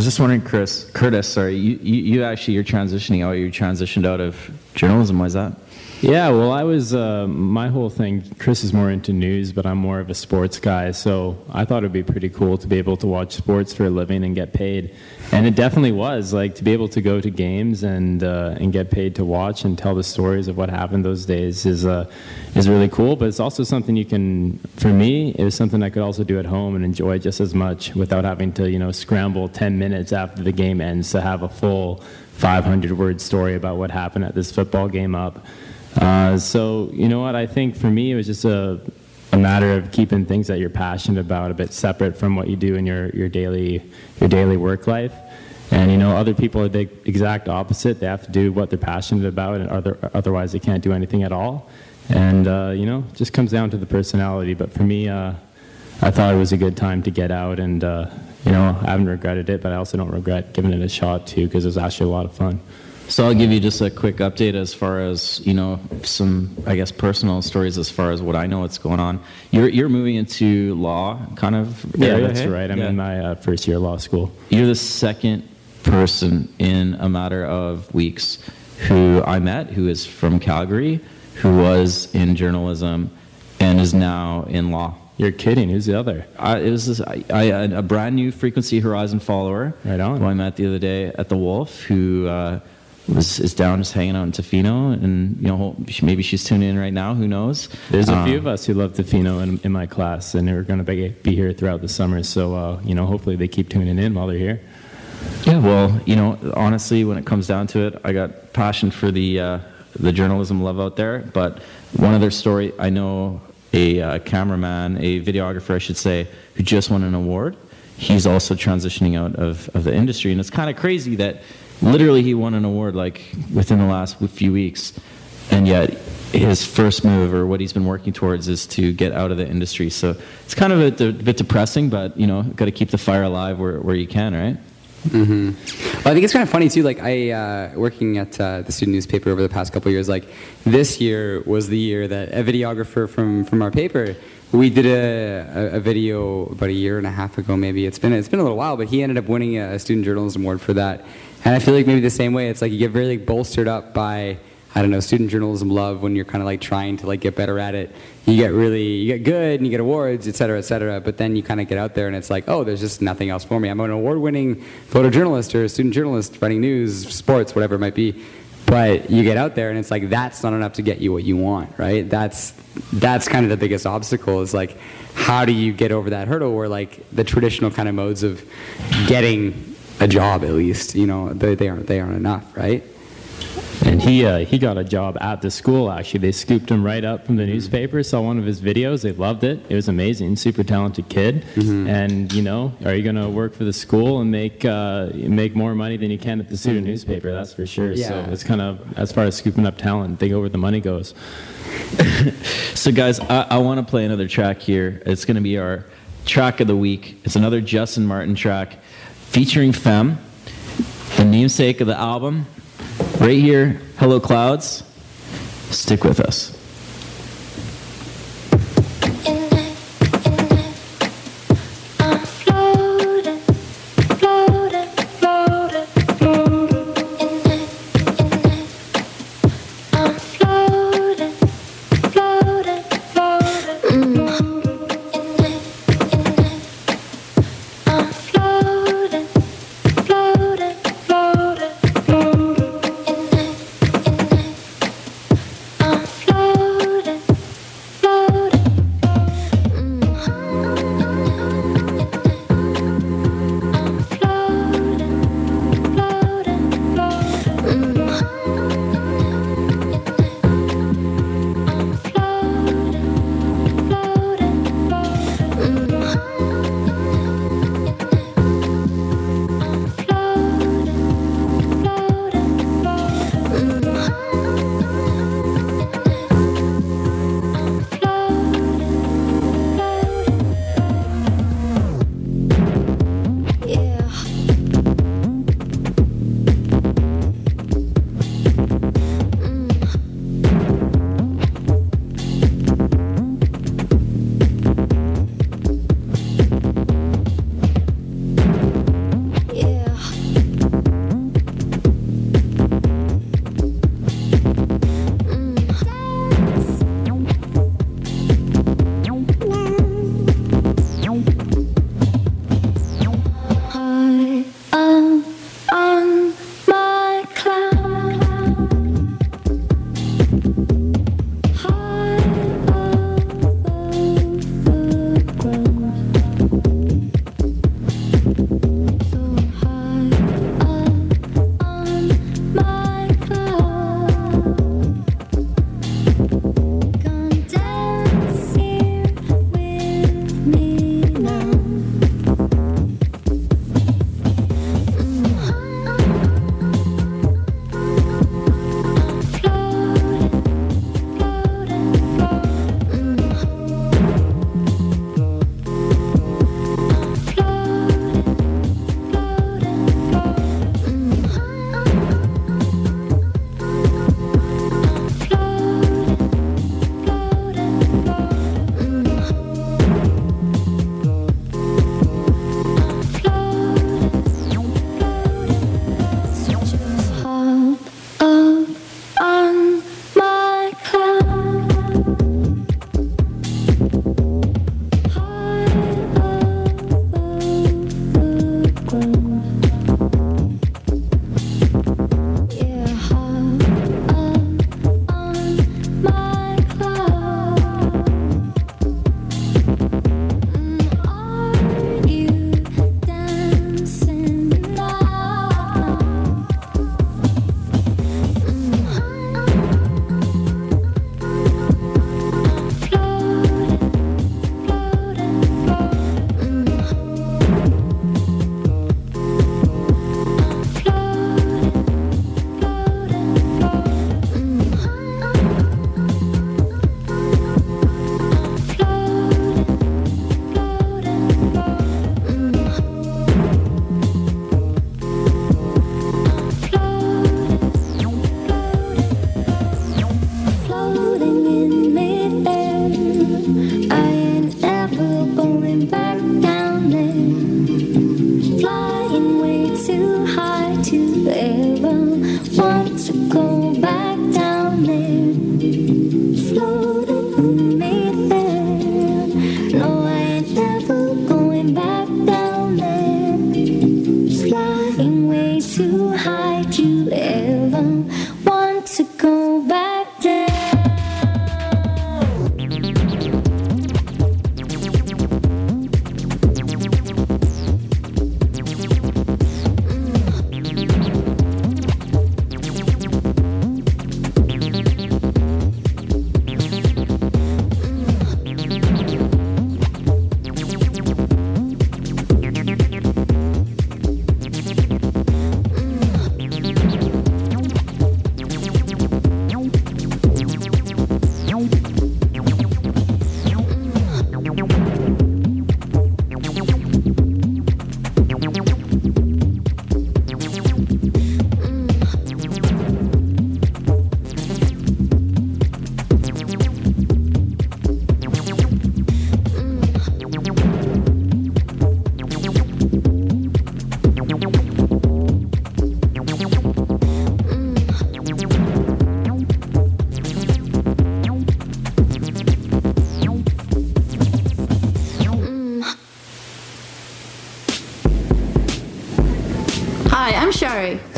was just wondering, Chris, Curtis, sorry, you, you, you actually you're transitioning out. You transitioned out of journalism. Why is that? Yeah, well, I was, uh, my whole thing, Chris is more into news, but I'm more of a sports guy, so I thought it'd be pretty cool to be able to watch sports for a living and get paid. And it definitely was, like, to be able to go to games and, uh, and get paid to watch and tell the stories of what happened those days is, uh, is really cool, but it's also something you can, for me, it was something I could also do at home and enjoy just as much without having to, you know, scramble 10 minutes after the game ends to have a full 500 word story about what happened at this football game up. Uh, so you know what? I think for me it was just a, a matter of keeping things that you're passionate about a bit separate from what you do in your, your daily your daily work life. And you know, other people are the exact opposite. They have to do what they're passionate about, and other, otherwise they can't do anything at all. And uh, you know, just comes down to the personality. But for me, uh, I thought it was a good time to get out, and uh, you know, I haven't regretted it. But I also don't regret giving it a shot too, because it was actually a lot of fun. So I'll give you just a quick update as far as you know some I guess personal stories as far as what I know what's going on. You're you're moving into law kind of Yeah, area, that's hey? right. I'm Yeah. in my uh, first year of law school. You're the second person in a matter of weeks who I met who is from Calgary, who was in journalism, and is now in law. You're kidding. Who's the other? I, it was this, I, I, a brand new Frequency Horizon follower. Right on. Who I met the other day at the Wolf, who uh, was is down just hanging out in Tofino, and you know maybe she's tuning in right now. Who knows? There's a few Um, of us who love Tofino in, in my class, and they're going to be, be here throughout the summer. So, uh, you know, hopefully they keep tuning in while they're here. Yeah, well, you know, honestly, when it comes down to it, I got passion for the uh, the journalism love out there. But one other story, I know a uh, cameraman, a videographer, I should say, who just won an award. He's also transitioning out of, of the industry, and it's kind of crazy that literally he won an award like within the last few weeks, and yet his first move or what he's been working towards is to get out of the industry. So it's kind of a, a bit depressing, but you know, got to keep the fire alive where, where you can, right? Mm-hmm. Well, I think it's kind of funny too. Like I, uh, working at uh, the student newspaper over the past couple years, like this year was the year that a videographer from from our paper, we did a, a, a video about a year and a half ago, maybe. It's been it's been a little while, but he ended up winning a student journalism award for that. And I feel like maybe the same way. It's like you get really bolstered up by I don't know student journalism love when you're kind of like trying to like get better at it. You get really you get good and you get awards, et cetera, et cetera. But then you kind of get out there and it's like, oh, there's just nothing else for me. I'm an award-winning photojournalist or a student journalist writing news, sports, whatever it might be. But you get out there and it's like that's not enough to get you what you want, right? That's that's kind of the biggest obstacle is like how do you get over that hurdle where like the traditional kind of modes of getting a job at least, you know, they, they aren't they aren't enough, right? And he uh, he got a job at the school. Actually, they scooped him right up from the newspaper. Saw one of his videos. They loved it. It was amazing. Super talented kid. And you know, are you going to work for the school and make uh, make more money than you can at the student newspaper? That's for sure. Yeah. So it's kind of as far as scooping up talent, they go where the money goes. So, guys, I, I want to play another track here. It's going to be our track of the week. It's another Justin Martin track featuring Femme, the namesake of the album. Right here, Hello Clouds. Stick with us.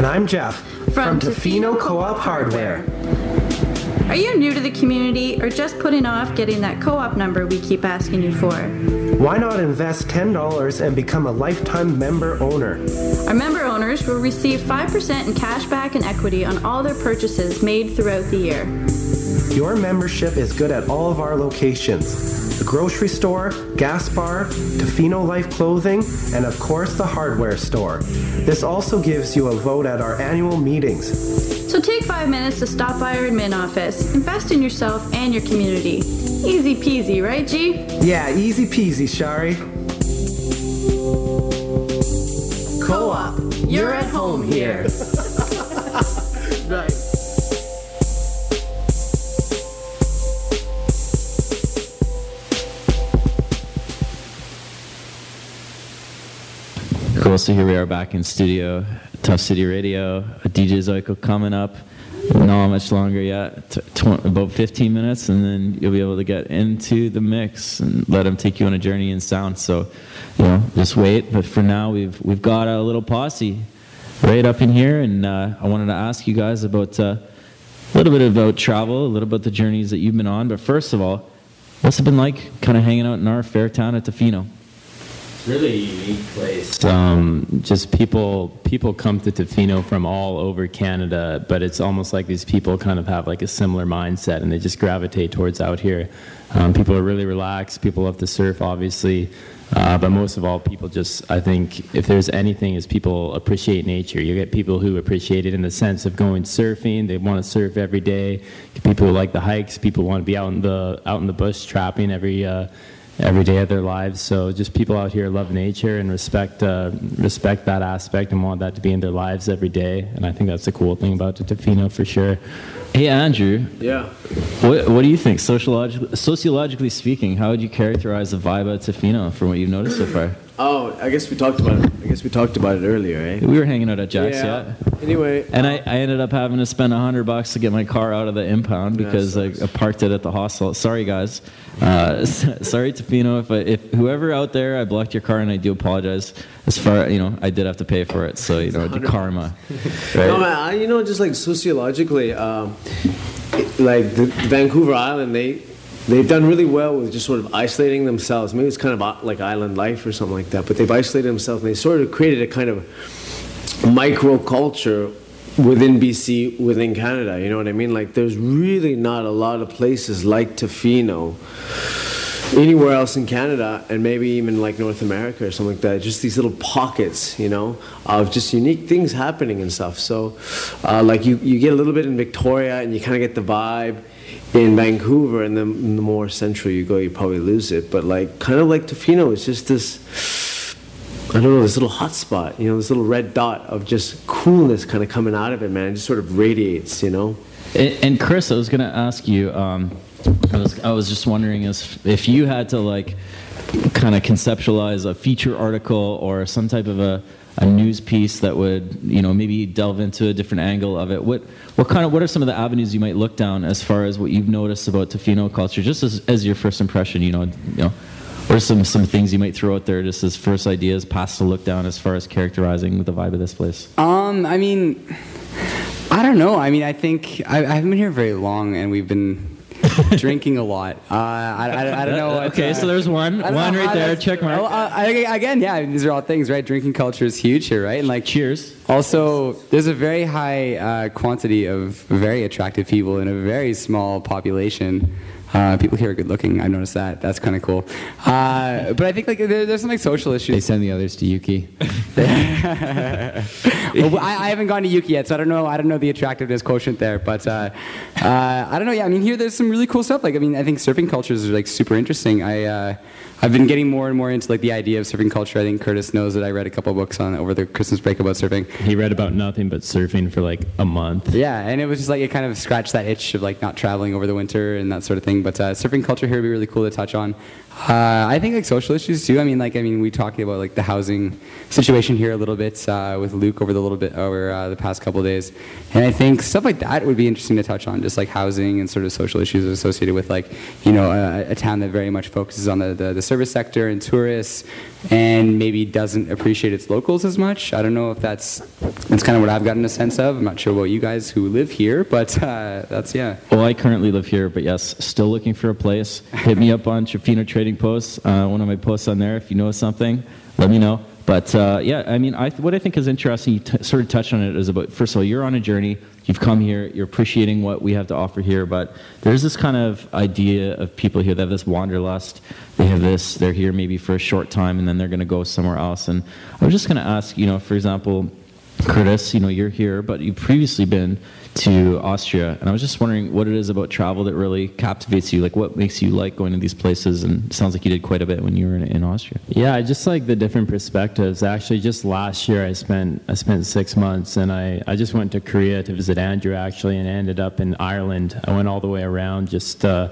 And I'm Jeff From from, Tofino Co-op Hardware. Are you new to the community or just putting off getting that co op number we keep asking you for? Why not invest $10 and become a lifetime member owner? Our member owners will receive 5% in cash back and equity on all their purchases made throughout the year. Your membership is good at all of our locations. Grocery store, gas bar, Tofino Life Clothing, and of course the hardware store. This also gives you a vote at our annual meetings. So take five minutes to stop by our admin office. Invest in yourself and your community. Easy peasy, right, G? Yeah, easy peasy, Shari. Co-op, you're at home here. So here we are back in studio, Tuff City Radio. DJ Zoiko coming up. Not much longer yet, t- tw- about 15 minutes, and then you'll be able to get into the mix and let him take you on a journey in sound. So, you know, just wait. But for now, we've we've got a little posse right up in here, and uh, I wanted to ask you guys about uh, a little bit about travel, a little about the journeys that you've been on. But first of all, what's it been like kind of hanging out in our fair town at Tofino? Really unique place. Um, just people people come to Tofino from all over Canada, but it's almost like these people kind of have like a similar mindset, and they just gravitate towards out here. Um, people are really relaxed. People love to surf, obviously, uh, but most of all, people just I think if there's anything, is people appreciate nature. You get people who appreciate it in the sense of going surfing. They want to surf every day. People like the hikes. People want to be out in the out in the bush trapping every. Uh, every day of their lives. So just people out here love nature and respect uh, respect that aspect and want that to be in their lives every day. And I think that's the cool thing about Tofino for sure. Hey, Andrew. Yeah. What, what do you think, sociologically, sociologically speaking? How would you characterize the vibe at Tofino from what you've noticed so far? Oh, I guess we talked about it. I guess we talked about it earlier, eh? We were hanging out at Jack's, Yeah. yeah. Anyway, And I, I ended up having to spend a hundred bucks to get my car out of the impound because I, I parked it at the hostel. Sorry, guys. Uh, sorry, Tofino. If, I, if whoever out there, I blocked your car, and I do apologize. As far you know, I did have to pay for it, so you know, the karma. Right? No, man, I, you know, just like sociologically, um, it- like the Vancouver Island, they they've done really well with just sort of isolating themselves. Maybe it's kind of uh, like island life or something like that. But they've isolated themselves and they sort of created a kind of micro culture within BC, within Canada. You know what I mean? Like, there's really not a lot of places like Tofino anywhere else in Canada and maybe even like North America or something like that. Just these little pockets, you know, of just unique things happening and stuff. So, uh, like you, you get a little bit in Victoria and you kind of get the vibe in Vancouver, and then the more central you go, you probably lose it. But like, kind of like Tofino, it's just this. I don't know, this little hot spot, you know, this little red dot of just coolness kind of coming out of it, man. It just sort of radiates, you know. And, and Chris, I was going to ask you. Um, I was I was just wondering if if you had to like kind of conceptualize a feature article or some type of a, a news piece that would you know maybe delve into a different angle of it. What what kind of what are some of the avenues you might look down as far as what you've noticed about Tofino culture, just as as your first impression? You know, you know. What are some, some things you might throw out there just as first ideas, pass to look down as far as characterizing the vibe of this place? Um, I mean, I don't know. I mean, I think I, I haven't been here very long, and we've been drinking a lot. Uh, I, I, I don't know. Okay, uh, so there's one. One right there, check mark. Well, uh, again, yeah, these are all things, right? Drinking culture is huge here, right? And like, cheers. Also, there's a very high uh, quantity of very attractive people in a very small population. Uh, people here are good looking. I've noticed that. That's kind of cool. Uh, but I think like there, there's some like social issues. They send the others to Ukee. well, I, I haven't gone to Ukee yet, so I don't know. I don't know the attractiveness quotient there, but uh, uh, I don't know. Yeah, I mean, here there's some really cool stuff. Like, I mean, I think surfing cultures are like super interesting. I uh, I've been getting more and more into like the idea of surfing culture. I think Curtis knows that I read a couple books on over the Christmas break about surfing. He read about nothing but surfing for like a month. Yeah, and it was just like it kind of scratched that itch of like not traveling over the winter and that sort of thing. But uh, surfing culture here would be really cool to touch on. Uh, I think like social issues too. I mean, like I mean, we talked about like the housing situation here a little bit uh, with Luke over the little bit over uh, the past couple days, and I think stuff like that would be interesting to touch on, just like housing and sort of social issues associated with like you know a, a town that very much focuses on the, the the service sector and tourists, and maybe doesn't appreciate its locals as much. I don't know if that's that's kind of what I've gotten a sense of. I'm not sure about you guys who live here, but uh, that's yeah. Well, I currently live here, but yes, still looking for a place. Hit me up on Tofino Trading Posts. Uh, one of my posts on there. If you know something, let me know. But uh, yeah, I mean, I, what I think is interesting, you t- sort of touched on it, is about first of all, you're on a journey. You've come here. You're appreciating what we have to offer here. But there's this kind of idea of people here that have this wanderlust. They have this. They're here maybe for a short time, and then they're going to go somewhere else. And I was just going to ask, you know, for example, Curtis, you know, you're here, but you've previously been to Austria, and I was just wondering what it is about travel that really captivates you. Like, what makes you like going to these places? And sounds like you did quite a bit when you were in, in Austria. Yeah, I just like the different perspectives. Actually, just last year I spent I spent six months, and I, I just went to Korea to visit Andrew actually, and ended up in Ireland. I went all the way around just. Uh,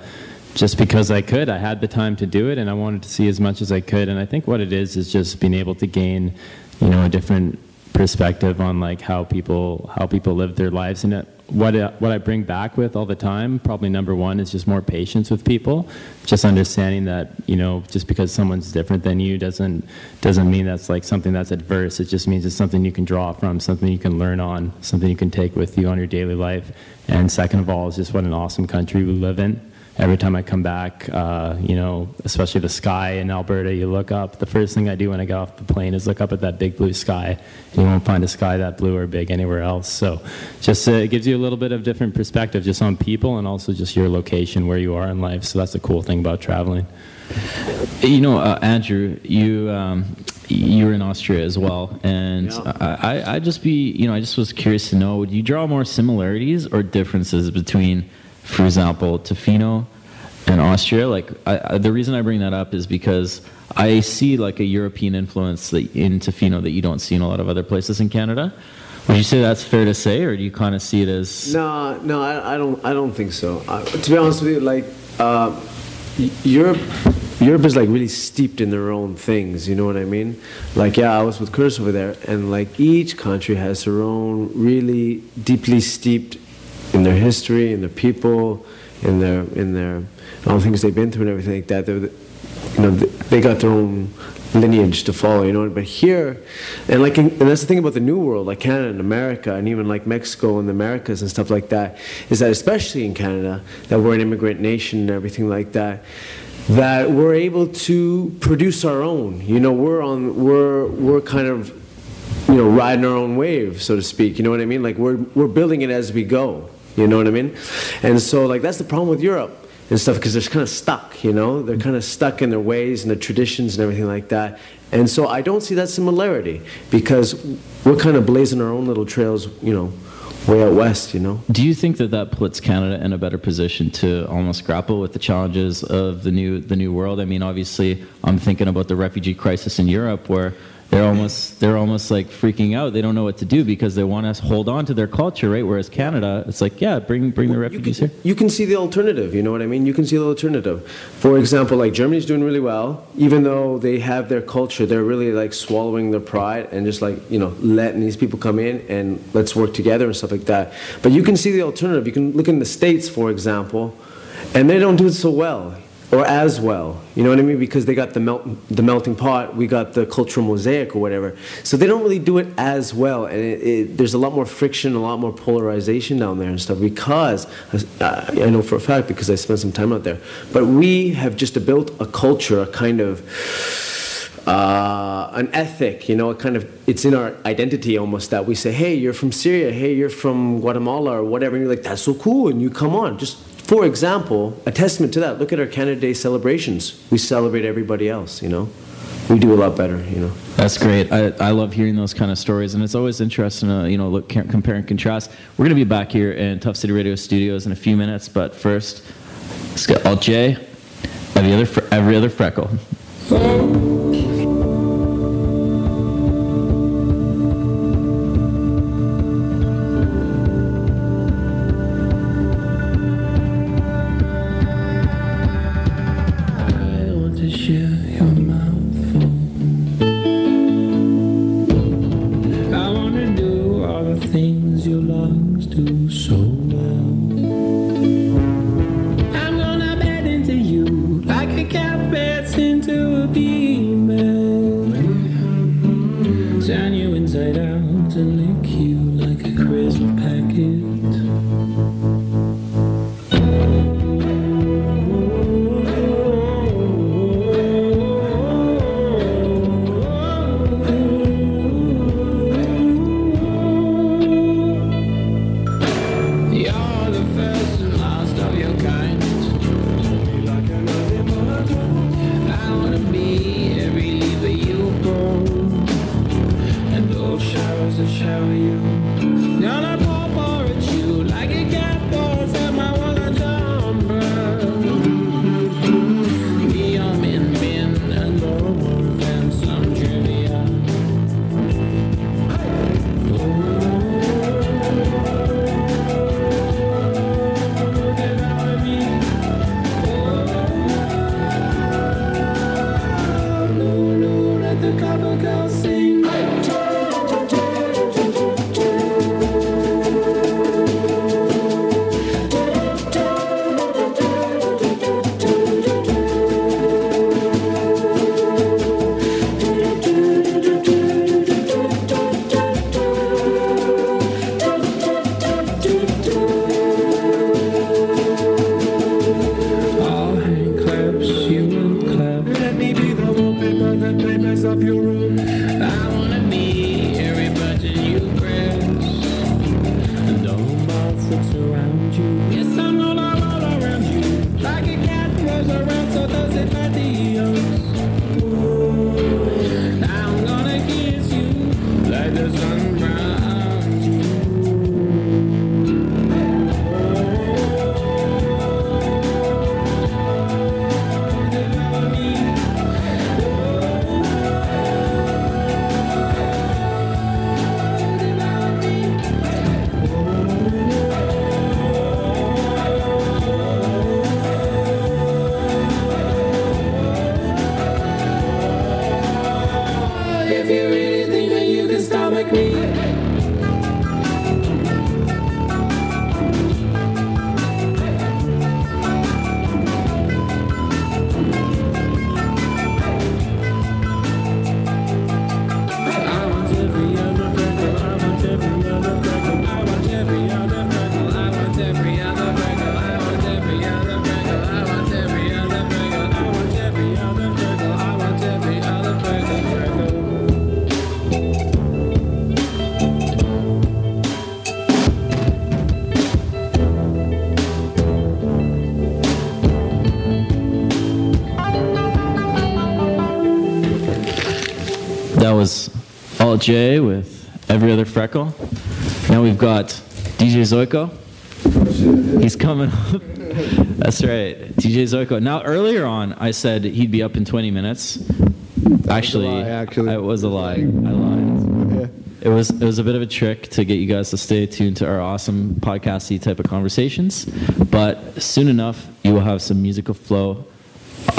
just because I could, I had the time to do it, and I wanted to see as much as I could. And I think what it is is just being able to gain, you know, a different perspective on like how people how people live their lives. And it, what I, what I bring back with all the time, probably number one is just more patience with people, just understanding that you know just because someone's different than you doesn't doesn't mean that's like something that's adverse. It just means it's something you can draw from, something you can learn on, something you can take with you on your daily life. And second of all, is just what an awesome country we live in every time I come back, uh, you know, especially the sky in Alberta, you look up. The first thing I do when I get off the plane is look up at that big blue sky. You won't find a sky that blue or big anywhere else. So, just uh, it gives you a little bit of different perspective just on people and also just your location where you are in life. So that's the cool thing about traveling. You know, uh, Andrew, you um, you were in Austria as well, and I, I, I just be, you know, I just was curious to know, would you draw more similarities or differences between, for example, Tofino and Austria? Like, I, I, the reason I bring that up is because I see like a European influence that, in Tofino that you don't see in a lot of other places in Canada. Would you say that's fair to say, or do you kind of see it as? No, no, I, I don't. I don't think so. Uh, to be honest with you, like uh, Europe, Europe is like really steeped in their own things. You know what I mean? Like, yeah, I was with Curtis over there, and like each country has their own really deeply steeped in their history, in their people, in their in their all the things they've been through and everything like that. You know, they got their own lineage to follow, you know. But here, and like, in, and that's the thing about the New World, like Canada and America, and even like Mexico and the Americas and stuff like that, is that especially in Canada, that we're an immigrant nation and everything like that, that we're able to produce our own. You know, we're on, we're we're kind of you know, riding our own wave, so to speak. You know what I mean? Like we're we're building it as we go. You know what I mean? And so like that's the problem with Europe and stuff because they're kind of stuck. You know, they're kind of stuck in their ways and their traditions and everything like that. And so I don't see that similarity because we're kind of blazing our own little trails. You know, way out west. You know. Do you think that that puts Canada in a better position to almost grapple with the challenges of the new the new world? I mean, obviously, I'm thinking about the refugee crisis in Europe, where they're almost they're almost like freaking out. They don't know what to do because they want to hold on to their culture, right? Whereas Canada, it's like, yeah, bring bring the refugees here. you can see the alternative. You know what I mean? You can see the alternative. For example, like Germany's doing really well, even though they have their culture. They're really like swallowing their pride and just like you know letting these people come in and let's work together and stuff like that. But you can see the alternative. You can look in the states, for example, and they don't do it so well or as well. You know what I mean? Because they got the melt, the melting pot, we got the cultural mosaic or whatever. So they don't really do it as well, and it, it, there's a lot more friction, a lot more polarization down there and stuff. Because uh, I know for a fact because I spent some time out there. But we have just built a culture, a kind of uh, an ethic, you know, a kind of, it's in our identity almost that we say, hey, you're from Syria, hey, you're from Guatemala or whatever, and you're like, that's so cool, and you come on. Just for example, a testament to that, look at our Canada Day celebrations. We celebrate everybody else, you know. We do a lot better, you know. That's great. I, I love hearing those kind of stories, and it's always interesting to you know look compare and contrast. We're going to be back here in Tuff City Radio Studios in a few minutes, but first, let's get Alt J, every other every other freckle. Alt J with Every Other Freckle. Now we've got DJ Zoiko. He's coming up. That's right, DJ Zoiko. Now earlier on, I said he'd be up in 20 minutes. Actually, actually, it was a lie. I lied. It was it was a bit of a trick to get you guys to stay tuned to our awesome podcasty type of conversations. But soon enough, you will have some musical flow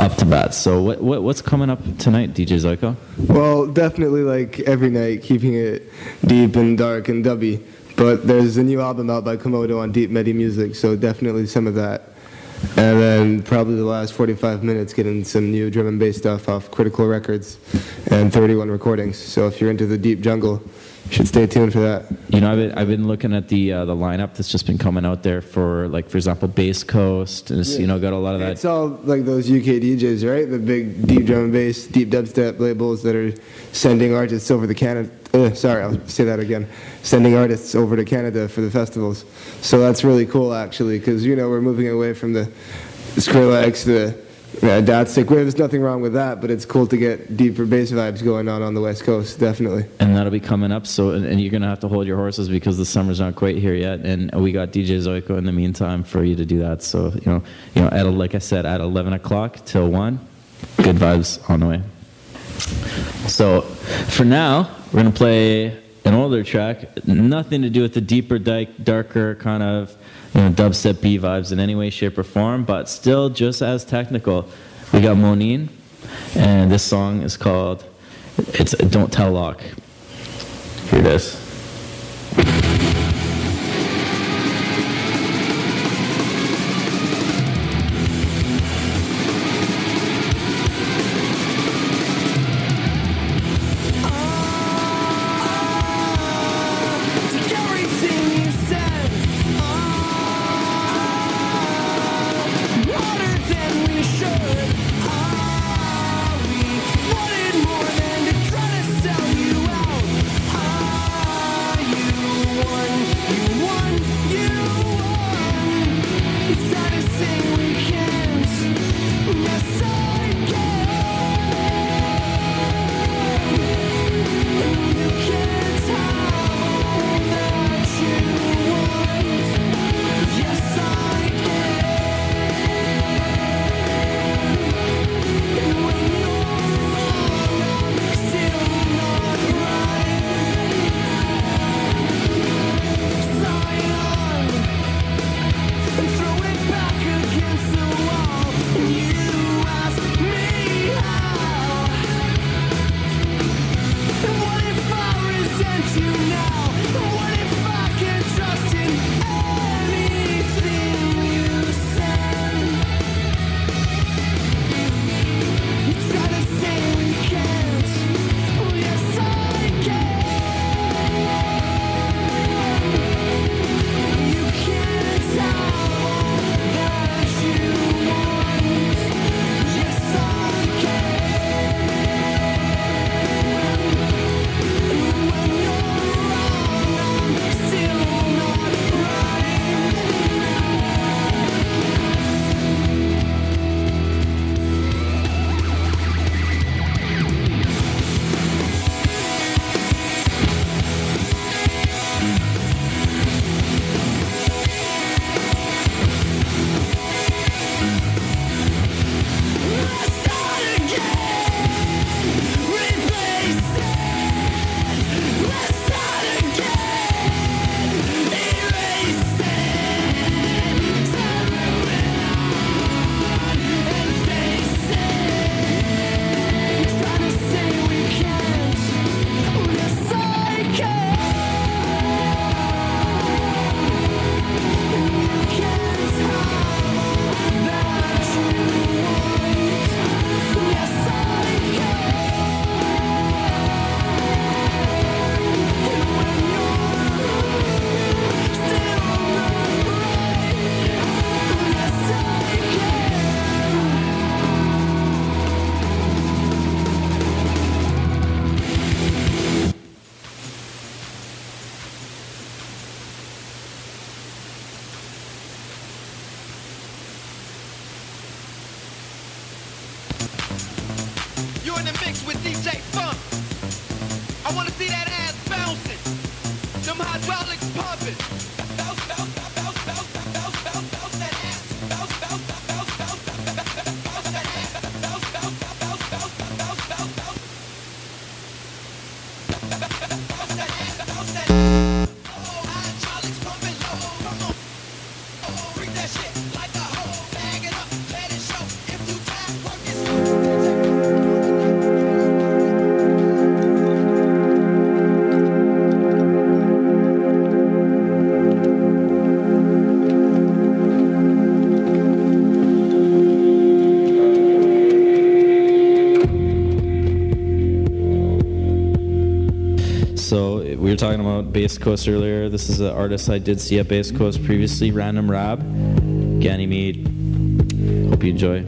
up to bat. So what, what what's coming up tonight, DJ Zoiko? Well, definitely like every night, keeping it deep and dark and dubby. But there's a new album out by Commodo on Deep Medi Music, so definitely some of that. And then probably the last 45 minutes getting some new drum and bass stuff off Critical Records and 31 recordings. So if you're into the deep jungle, should stay tuned for that. You know, I've been, I've been looking at the uh, the lineup that's just been coming out there for like, for example, Bass Coast. And it's, you know, got a lot of that. It's all like those UK DJs, right? The big deep drum and bass, deep dubstep labels that are sending artists over to Canada. Uh, sorry, I'll say that again. Sending artists over to Canada for the festivals. So that's really cool, actually, because you know we're moving away from the Skrillex, the uh, Datsik. Well, there's nothing wrong with that, but it's cool to get deeper bass vibes going on on the West Coast, definitely. and that'll be coming up. So, and, and you're gonna have to hold your horses because the summer's not quite here yet, and we got DJ Zoiko in the meantime for you to do that. So, you know, you know, at like I said, at 11 o'clock till one, good vibes on the way. So, for now, we're gonna play an older track, nothing to do with the deeper, darker kind of, you know, dubstep B vibes in any way, shape, or form, but still just as technical. We got Monine, and this song is called "It's Don't Tell Lock." Here it is. we were talking about Bass Coast earlier. This is an artist I did see at Bass Coast previously, Random Rab, Ganymede. Hope you enjoy.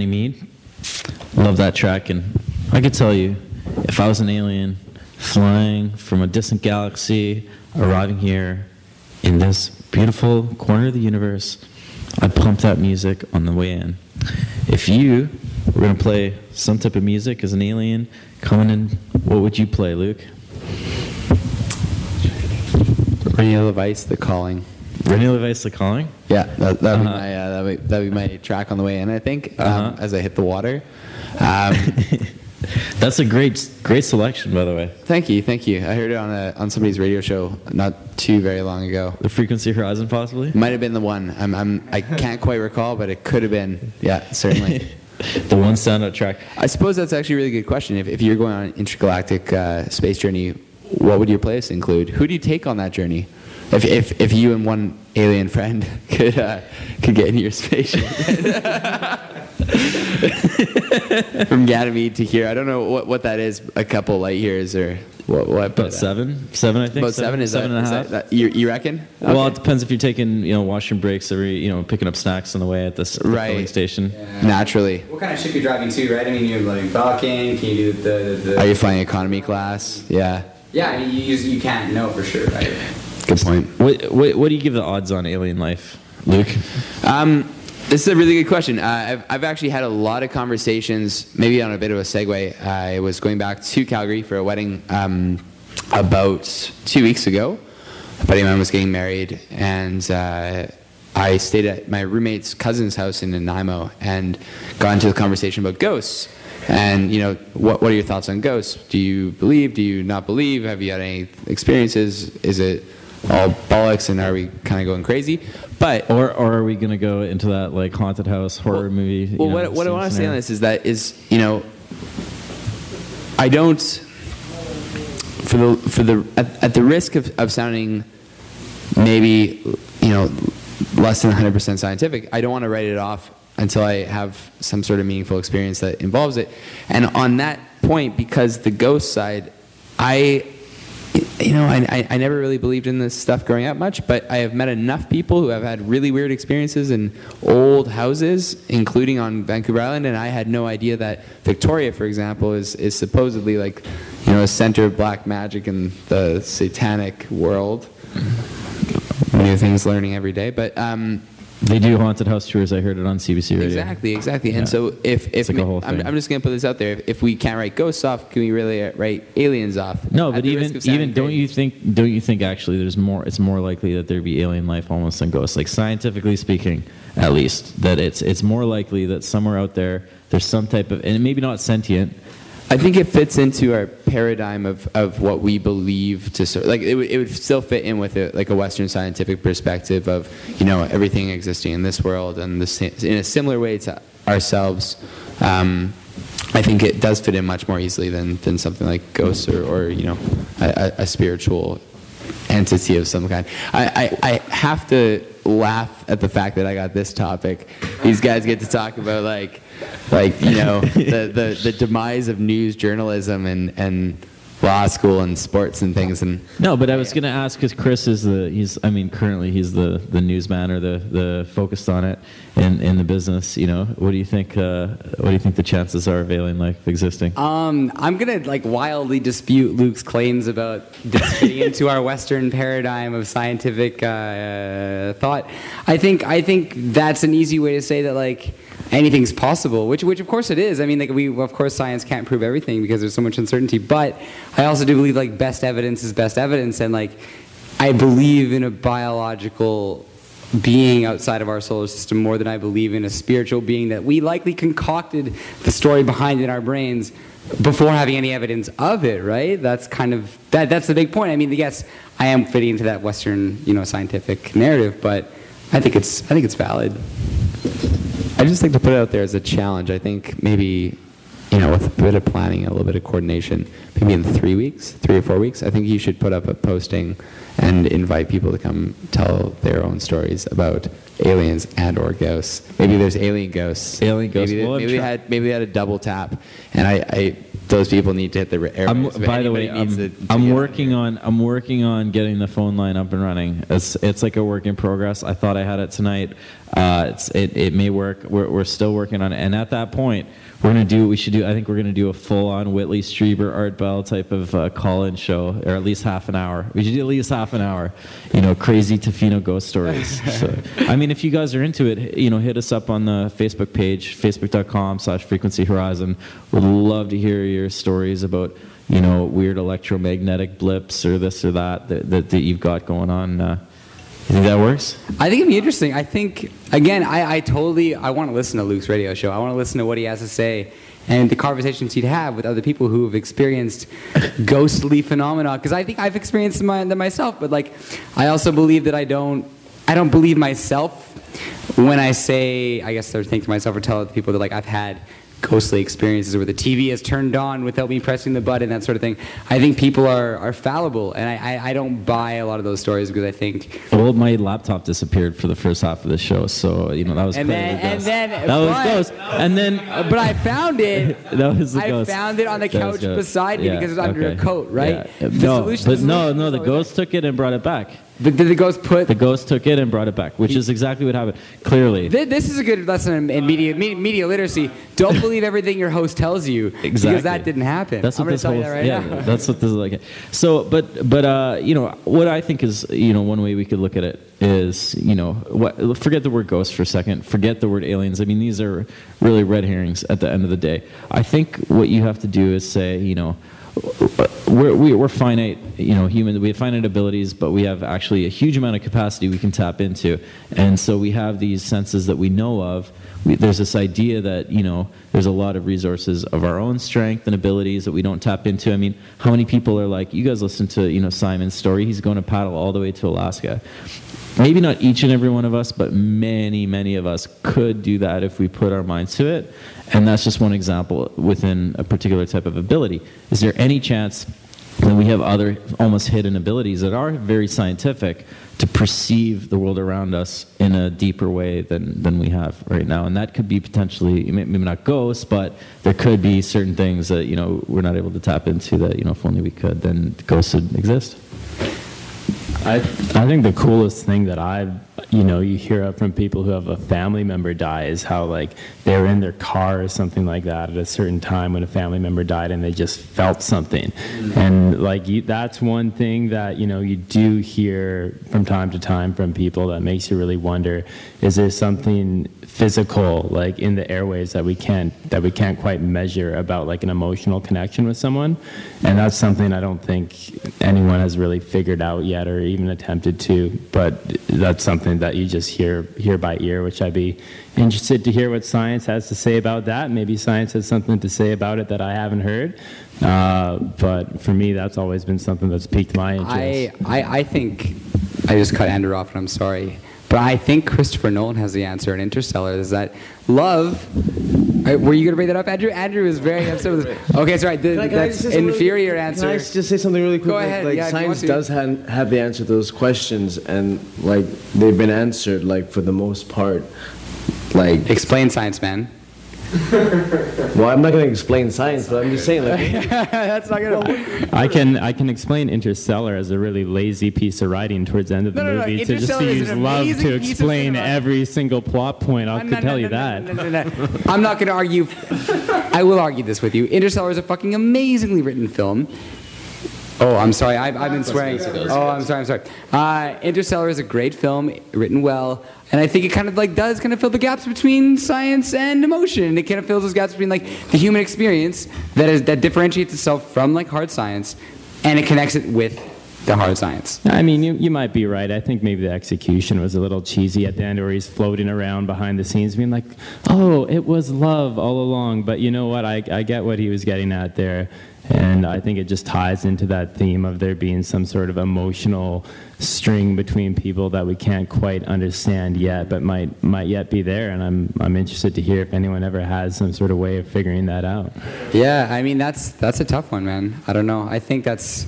With Mead. Love that track, and I could tell you, if I was an alien flying from a distant galaxy, arriving here in this beautiful corner of the universe, I'd pump that music on the way in. If you were going to play some type of music as an alien coming in, what would you play, Luke? Rene LaVice, The Calling. Rene LaVice, The Calling? Yeah, that, that'd, Uh-huh. my, uh, that'd, be, that'd be track on the way in, I think, um, Uh-huh. as I hit the water. Um, That's a great, great selection, by the way. thank you, thank you. I heard it on, a, on somebody's radio show not too very long ago. The Frequency Horizon, possibly? Might have been the one. I'm, I'm, I can't quite recall, but it could have been. Yeah, certainly. the one standout track. I suppose that's actually a really good question. If, if you're going on an intergalactic uh, space journey, what would your playlist include? Who do you take on that journey? If, if, if you and one alien friend could, uh, could get into your spaceship from Ganymede to here, I don't know what, what that is, a couple light years or what? what About seven? Seven, I think? About seven, is seven that, and a half? that- that- you, you reckon? Well, it depends if you're taking, you know, washroom breaks every, you know, picking up snacks on the way at this Right. filling station. Naturally. What kind of ship you're driving to, right? I mean, you're like Falcon. Can you do the, the, the Are you flying economy class? Yeah. Yeah, I mean, you, you can't know for sure, right? Good point. What, what, what do you give the odds on alien life, Luke? Um, this is a really good question. Uh, I've, I've actually had a lot of conversations, maybe on a bit of a segue. I was going back to Calgary for a wedding um, about two weeks ago. A buddy of mine was getting married, and uh, I stayed at my roommate's cousin's house in Nanaimo and got into the conversation about ghosts. And, you know, what, what are your thoughts on ghosts? Do you believe? Do you not believe? Have you had any experiences? Is it all bollocks and are we kind of going crazy? But Or, or are we going to go into that, like, haunted house horror movie? well, know, what, what I want to say on this is that is you know, I don't for the for the at, at the risk of, of sounding maybe you know less than 100% scientific, I don't want to write it off until I have some sort of meaningful experience that involves it. And on that point, because the ghost side, I you know, I, I, never really believed in this stuff growing up much, but I have met enough people who have had really weird experiences in old houses, including on Vancouver Island, and I had no idea that Victoria, for example, is, is supposedly like, you know, a center of black magic in the satanic world. New things learning every day, but um, They do haunted house tours. I heard it on CBC Radio. Exactly, exactly. Yeah. And so if if like ma- I'm. I'm just gonna put this out there, if, if we can't write ghosts off, can we really write aliens off? No, At but even even don't crazy. you think don't you think actually there's more it's more likely that there'd be alien life almost than ghosts like scientifically speaking at least that it's it's more likely that somewhere out there there's some type of and maybe not sentient I think it fits into our paradigm of, of what we believe to ser- like it would, it would still fit in with a, like a Western scientific perspective of you know everything existing in this world and the, sa- in a similar way to ourselves. Um, I think it does fit in much more easily than, than something like ghosts or, or you know a, a, a spiritual entity of some kind. I, I, I have to laugh at the fact that I got this topic. These guys get to talk about like like you know the, the, the demise of news journalism and, and law school and sports and things and no but I was gonna ask because Chris is the he's I mean currently he's the the newsman or the the focused on it in in the business you know what do you think uh, what do you think the chances are of alien life existing Um, I'm gonna like wildly dispute Luke's claims about this fitting into our Western paradigm of scientific uh, thought. I think I think that's an easy way to say that like anything's possible, which which of course it is. I mean, like we of course science can't prove everything because there's so much uncertainty. But I also do believe like best evidence is best evidence, and like I believe in a biological being outside of our solar system more than I believe in a spiritual being that we likely concocted the story behind in our brains before having any evidence of it, right? That's kind of that that's the big point. I mean, yes, I am fitting into that western, you know, scientific narrative, but I think it's I think it's valid. I just like to put it out there as a challenge. I think maybe you know, with a bit of planning, a little bit of coordination, maybe in three weeks, three or four weeks, I think you should put up a posting and invite people to come tell their own stories about aliens and or ghosts. Maybe there's alien ghosts. Alien ghosts. Maybe, Well, maybe we had maybe we had a double tap, and I, I those people need to hit the air. By the way, I'm, to- to I'm working on I'm working on getting the phone line up and running. It's it's like a work in progress. I thought I had it tonight. Uh, it's it, it may work. We're, we're still working on it. And at that point, we're gonna do what we should do. I think we're gonna do a full on Whitley Strieber Art Bell type of uh, call in show, or at least half an hour. We should do at least half an hour. You know, crazy Tofino ghost stories. so, I mean, if you guys are into it, you know, hit us up on the Facebook page, facebook.com/slash Frequency Horizon. Would love to hear your stories about you know, weird electromagnetic blips or this or that that, that, that you've got going on. Uh, you think that works? I think it'd be interesting. I think again, I, I totally I want to listen to Luke's radio show. I want to listen to what he has to say and the conversations he'd have with other people who have experienced ghostly phenomena. Because I think I've experienced them, them myself, but like I also believe that I don't I don't believe myself when I say I guess or think to myself or tell other people that like I've had ghostly experiences where the TV is turned on without me pressing the button, that sort of thing. I think people are, are fallible, and I, I, I don't buy a lot of those stories because I think Well, my laptop disappeared for the first half of the show, so you know that was And then- the and then- that but- was ghost, and then but I found it. that was the I ghost. found it on the That couch beside me Yeah, because it was under a coat, right? Yeah. The No, solution- but no, no, the ghost took it and brought it back. But did the ghost put? The ghost took it and brought it back, which is exactly what happened. Clearly, Th- This is a good lesson in, in media, media media literacy. Don't believe everything your host tells you Exactly. because that didn't happen. That's I'm what going this tell whole you that right yeah, now. that's what this is like. So, but but uh, you know what I think is you know one way we could look at it is you know what forget the word ghost for a second. Forget the word aliens. I mean these are really red herrings at the end of the day. I think what you have to do is say you know we're, we- we're finite, you know, human. We have finite abilities, but we have actually a huge amount of capacity we can tap into, and so we have these senses that we know of. We, there's this idea that you know there's a lot of resources of our own strength and abilities that we don't tap into. I mean, how many people are like, you guys listen to you know Simon's story? He's going to paddle all the way to Alaska. Maybe not each and every one of us, but many, many of us could do that if we put our minds to it. And that's just one example within a particular type of ability. Is there any chance that we have other almost hidden abilities that are very scientific to perceive the world around us in a deeper way than, than we have right now? And that could be potentially, maybe not ghosts, but there could be certain things that, you know, we're not able to tap into that, you know, if only we could, then ghosts would exist. I, I think the coolest thing that I've, you know, you hear up from people who have a family member die is how, like, they were in their car or something like that at a certain time when a family member died and they just felt something. Mm. And, like, you, that's one thing that, you know, you do hear from time to time from people that makes you really wonder is there something physical like in the airways that we can't that we can't quite measure about like an emotional connection with someone. And that's something i don't think anyone has really figured out yet or even attempted to. But that's something that you just hear hear by ear which i'd be interested to hear what science has to say about that. Maybe science has something to say about it that i haven't heard. Uh, but for me that's always been something that's piqued my interest. I, I, I think I just cut Andrew off, and I'm sorry. But I think Christopher Nolan has the answer in Interstellar. Is that love? uh, Were you going to bring that up, Andrew? Andrew is very upset with this. Okay, sorry. The, Can I- can that's just say really inferior answer. Can I just say something really quick? Go Like- ahead, Like, yeah, if you want science does have, have the answer to those questions, and like they've been answered, like for the most part. Like explain science, man. Well, I'm not going to explain science, but I'm just saying, like, That's not gonna. I can I can explain Interstellar as a really lazy piece of writing towards the end of the No, no, no, movie to just to use love to explain every single plot point. I No, could tell you that. no, no, no, no. I'm not going to argue. I will argue this with you. Interstellar is a fucking amazingly written film. Oh, I'm sorry. I've, I've been swearing. Oh, I'm sorry. I'm sorry. Uh, Interstellar is a great film, written well, and I think it kind of like does kind of fill the gaps between science and emotion. It kind of fills those gaps between like the human experience that is that differentiates itself from like hard science, and it connects it with the hard science. I mean, you, you might be right. I think maybe the execution was a little cheesy at the end, where he's floating around behind the scenes, being like, "Oh, it was love all along." But you know what? I, I get what he was getting at there, and I think it just ties into that theme of there being some sort of emotional string between people that we can't quite understand yet, but might might yet be there. And I'm I'm interested to hear if anyone ever has some sort of way of figuring that out. Yeah, I mean that's that's a tough one, man. I don't know. I think that's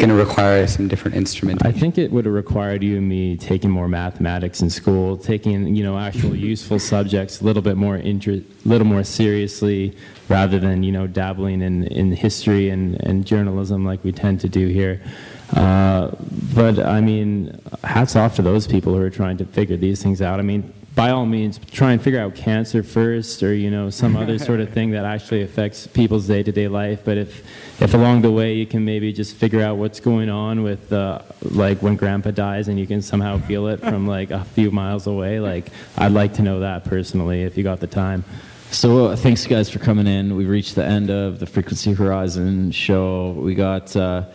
going to require some different instruments. I think it would have required you and me taking more mathematics in school, taking you know actual useful subjects a little bit more inter- little more seriously, rather than you know dabbling in, in history and, and journalism like we tend to do here. Uh, but I mean, hats off to those people who are trying to figure these things out. I mean, by all means, try and figure out cancer first, or you know some other sort of thing that actually affects people's day-to-day life. But if if along the way you can maybe just figure out what's going on with uh, like when grandpa dies and you can somehow feel it from like a few miles away, like I'd like to know that personally if you got the time. So uh, thanks guys for coming in. We've reached the end of the Frequency Horizon show. We got, uh,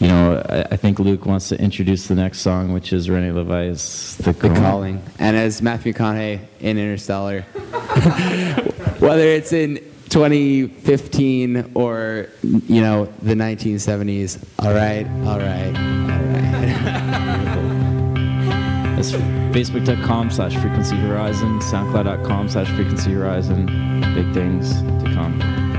you know, I, I think Luke wants to introduce the next song, which is Rene LaVice The, The Calling. And as Matthew McConaughey in Interstellar, whether it's in 2015 or, you know, the 1970s, all right, all right, That's facebook.com slash frequency horizon, soundcloud.com slash frequency horizon. Big things to come.